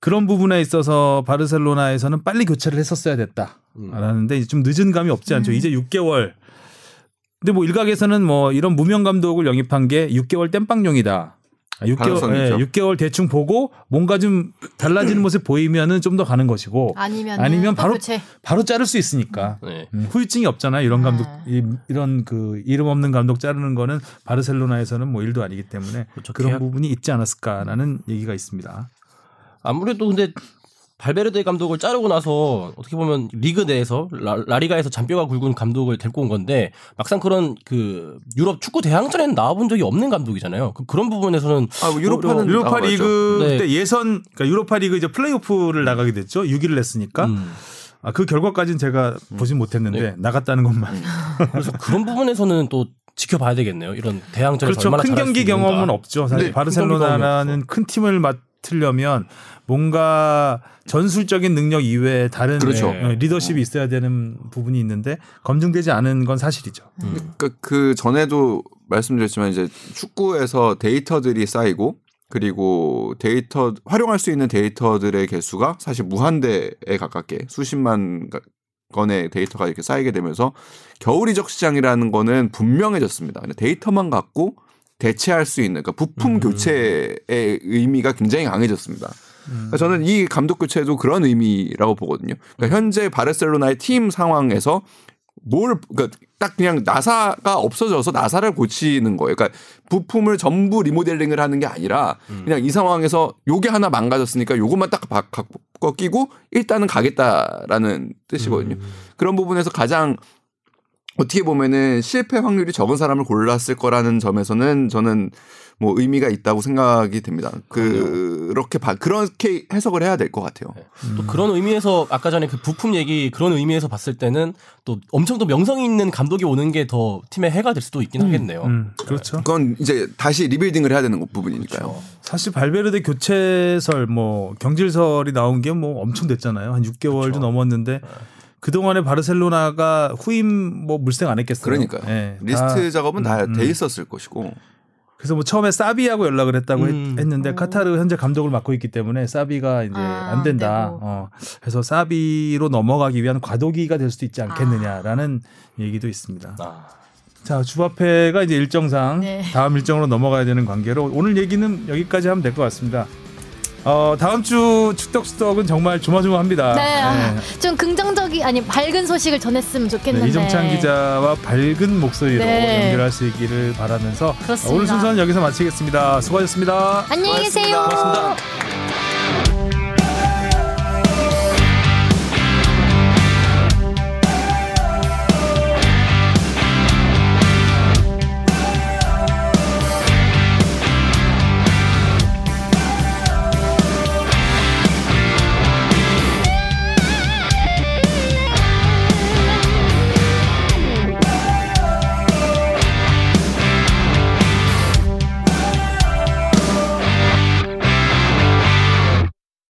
그런 부분에 있어서 바르셀로나에서는 빨리 교체를 했었어야 됐다라는데 좀 늦은 감이 없지 않죠. 음. 이제 6개월. 근데 뭐 일각에서는 뭐 이런 무명 감독을 영입한 게 6개월 땜빵용이다. 아, 6개월, 가능성이 예, 있죠. 6개월 대충 보고 뭔가 좀 달라지는 모습 보이면은 좀 더 가는 것이고 아니면 아니면 바로 교체. 바로 자를 수 있으니까 네. 음, 후유증이 없잖아요. 이런 감독 아. 이, 이런 그 이름 없는 감독 자르는 거는 바르셀로나에서는 뭐 일도 아니기 때문에 그렇죠. 그런 계약- 부분이 있지 않았을까라는 얘기가 있습니다. 아무래도 근데 발베르데 감독을 자르고 나서 어떻게 보면 리그 내에서 라, 라리가에서 잔뼈가 굵은 감독을 데리고 온 건데 막상 그런 그 유럽 축구 대항전에는 나와본 적이 없는 감독이잖아요. 그, 그런 부분에서는 아, 뭐 유로파는 유로파 나와봤죠. 리그 네. 때 예선 그러니까 유로파 리그 이제 플레이오프를 나가게 됐죠. 6위를 냈으니까 음. 아, 그 결과까지는 제가 보진 못했는데 네. 나갔다는 것만. 그래서 그런 부분에서는 또 지켜봐야 되겠네요. 이런 대항전에서 그렇죠. 얼마나 큰 경기. 경험은 없죠. 사실 네, 바르셀로나라는 큰 팀을 맡 으려면 뭔가 전술적인 능력 이외에 다른 그렇죠. 어, 리더십이 있어야 되는 부분이 있는데 검증되지 않은 건 사실이죠. 그러니까 그 전에도 말씀드렸지만 이제 축구에서 데이터들이 쌓이고 그리고 데이터 활용할 수 있는 데이터들의 개수가 사실 무한대에 가깝게 수십만 가- 건의 데이터가 이렇게 쌓이게 되면서 겨울 이적 시장이라는 거는 분명해졌습니다. 데이터만 갖고 대체할 수 있는 그러니까 부품 음. 교체의 의미가 굉장히 강해졌습니다. 그러니까 저는 이 감독 교체도 그런 의미라고 보거든요. 그러니까 현재 바르셀로나의 팀 상황에서 뭘 그러니까 딱 그냥 나사가 없어져서 나사를 고치는 거예요. 그러니까 부품을 전부 리모델링을 하는 게 아니라 그냥 이 상황에서 요게 하나 망가졌으니까 요것만 딱 바- 바꿔 끼고 일단은 가겠다라는 뜻이거든요. 그런 부분에서 가장 어떻게 보면은 실패 확률이 적은 사람을 골랐을 거라는 점에서는 저는 뭐 의미가 있다고 생각이 됩니다. 그렇게 봐 그렇게 해석을 해야 될 것 같아요. 또 그런 의미에서 아까 전에 그 부품 얘기 그런 의미에서 봤을 때는 또 엄청 더 명성이 있는 감독이 오는 게 더 팀의 해가 될 수도 있긴 하겠네요. 음, 그렇죠. 그건 이제 다시 리빌딩을 해야 되는 부분이니까요. 사실 발베르데 교체설 뭐 경질설이 나온 게 뭐 엄청 됐잖아요. 한 6개월도 그렇죠. 넘었는데 그 동안에 바르셀로나가 후임 뭐 물색 안 했겠어요. 그러니까 예, 리스트 다- 작업은 다 음, 돼 음. 있었을 것이고 그래서 뭐 처음에 사비하고 연락을 했다고 했- 음. 했 는데 카타르 현재 감독을 맡고 있기 때문에 사비가 이제 아, 안 된다. 안 되고. 어, 그래서 사비로 넘어가기 위한 과도기가 될 수도 있지 않겠느냐라는 얘기도 있습니다. 아. 자 주바페가 이제 일정상 네. 다음 일정으로 넘어가야 되는 관계로 오늘 얘기는 여기까지 하면 될 것 같습니다. 어, 다음 주 축덕수덕은 정말 조마조마합니다. 네, 아, 네. 좀 긍정적이 아니 밝은 소식을 전했으면 좋겠는데. 네, 이정찬 기자와 밝은 목소리로 네. 연결할 수 있기를 바라면서 그렇습니다. 오늘 순서는 여기서 마치겠습니다. 수고하셨습니다. 안녕히 계세요. 고맙습니다. 고맙습니다.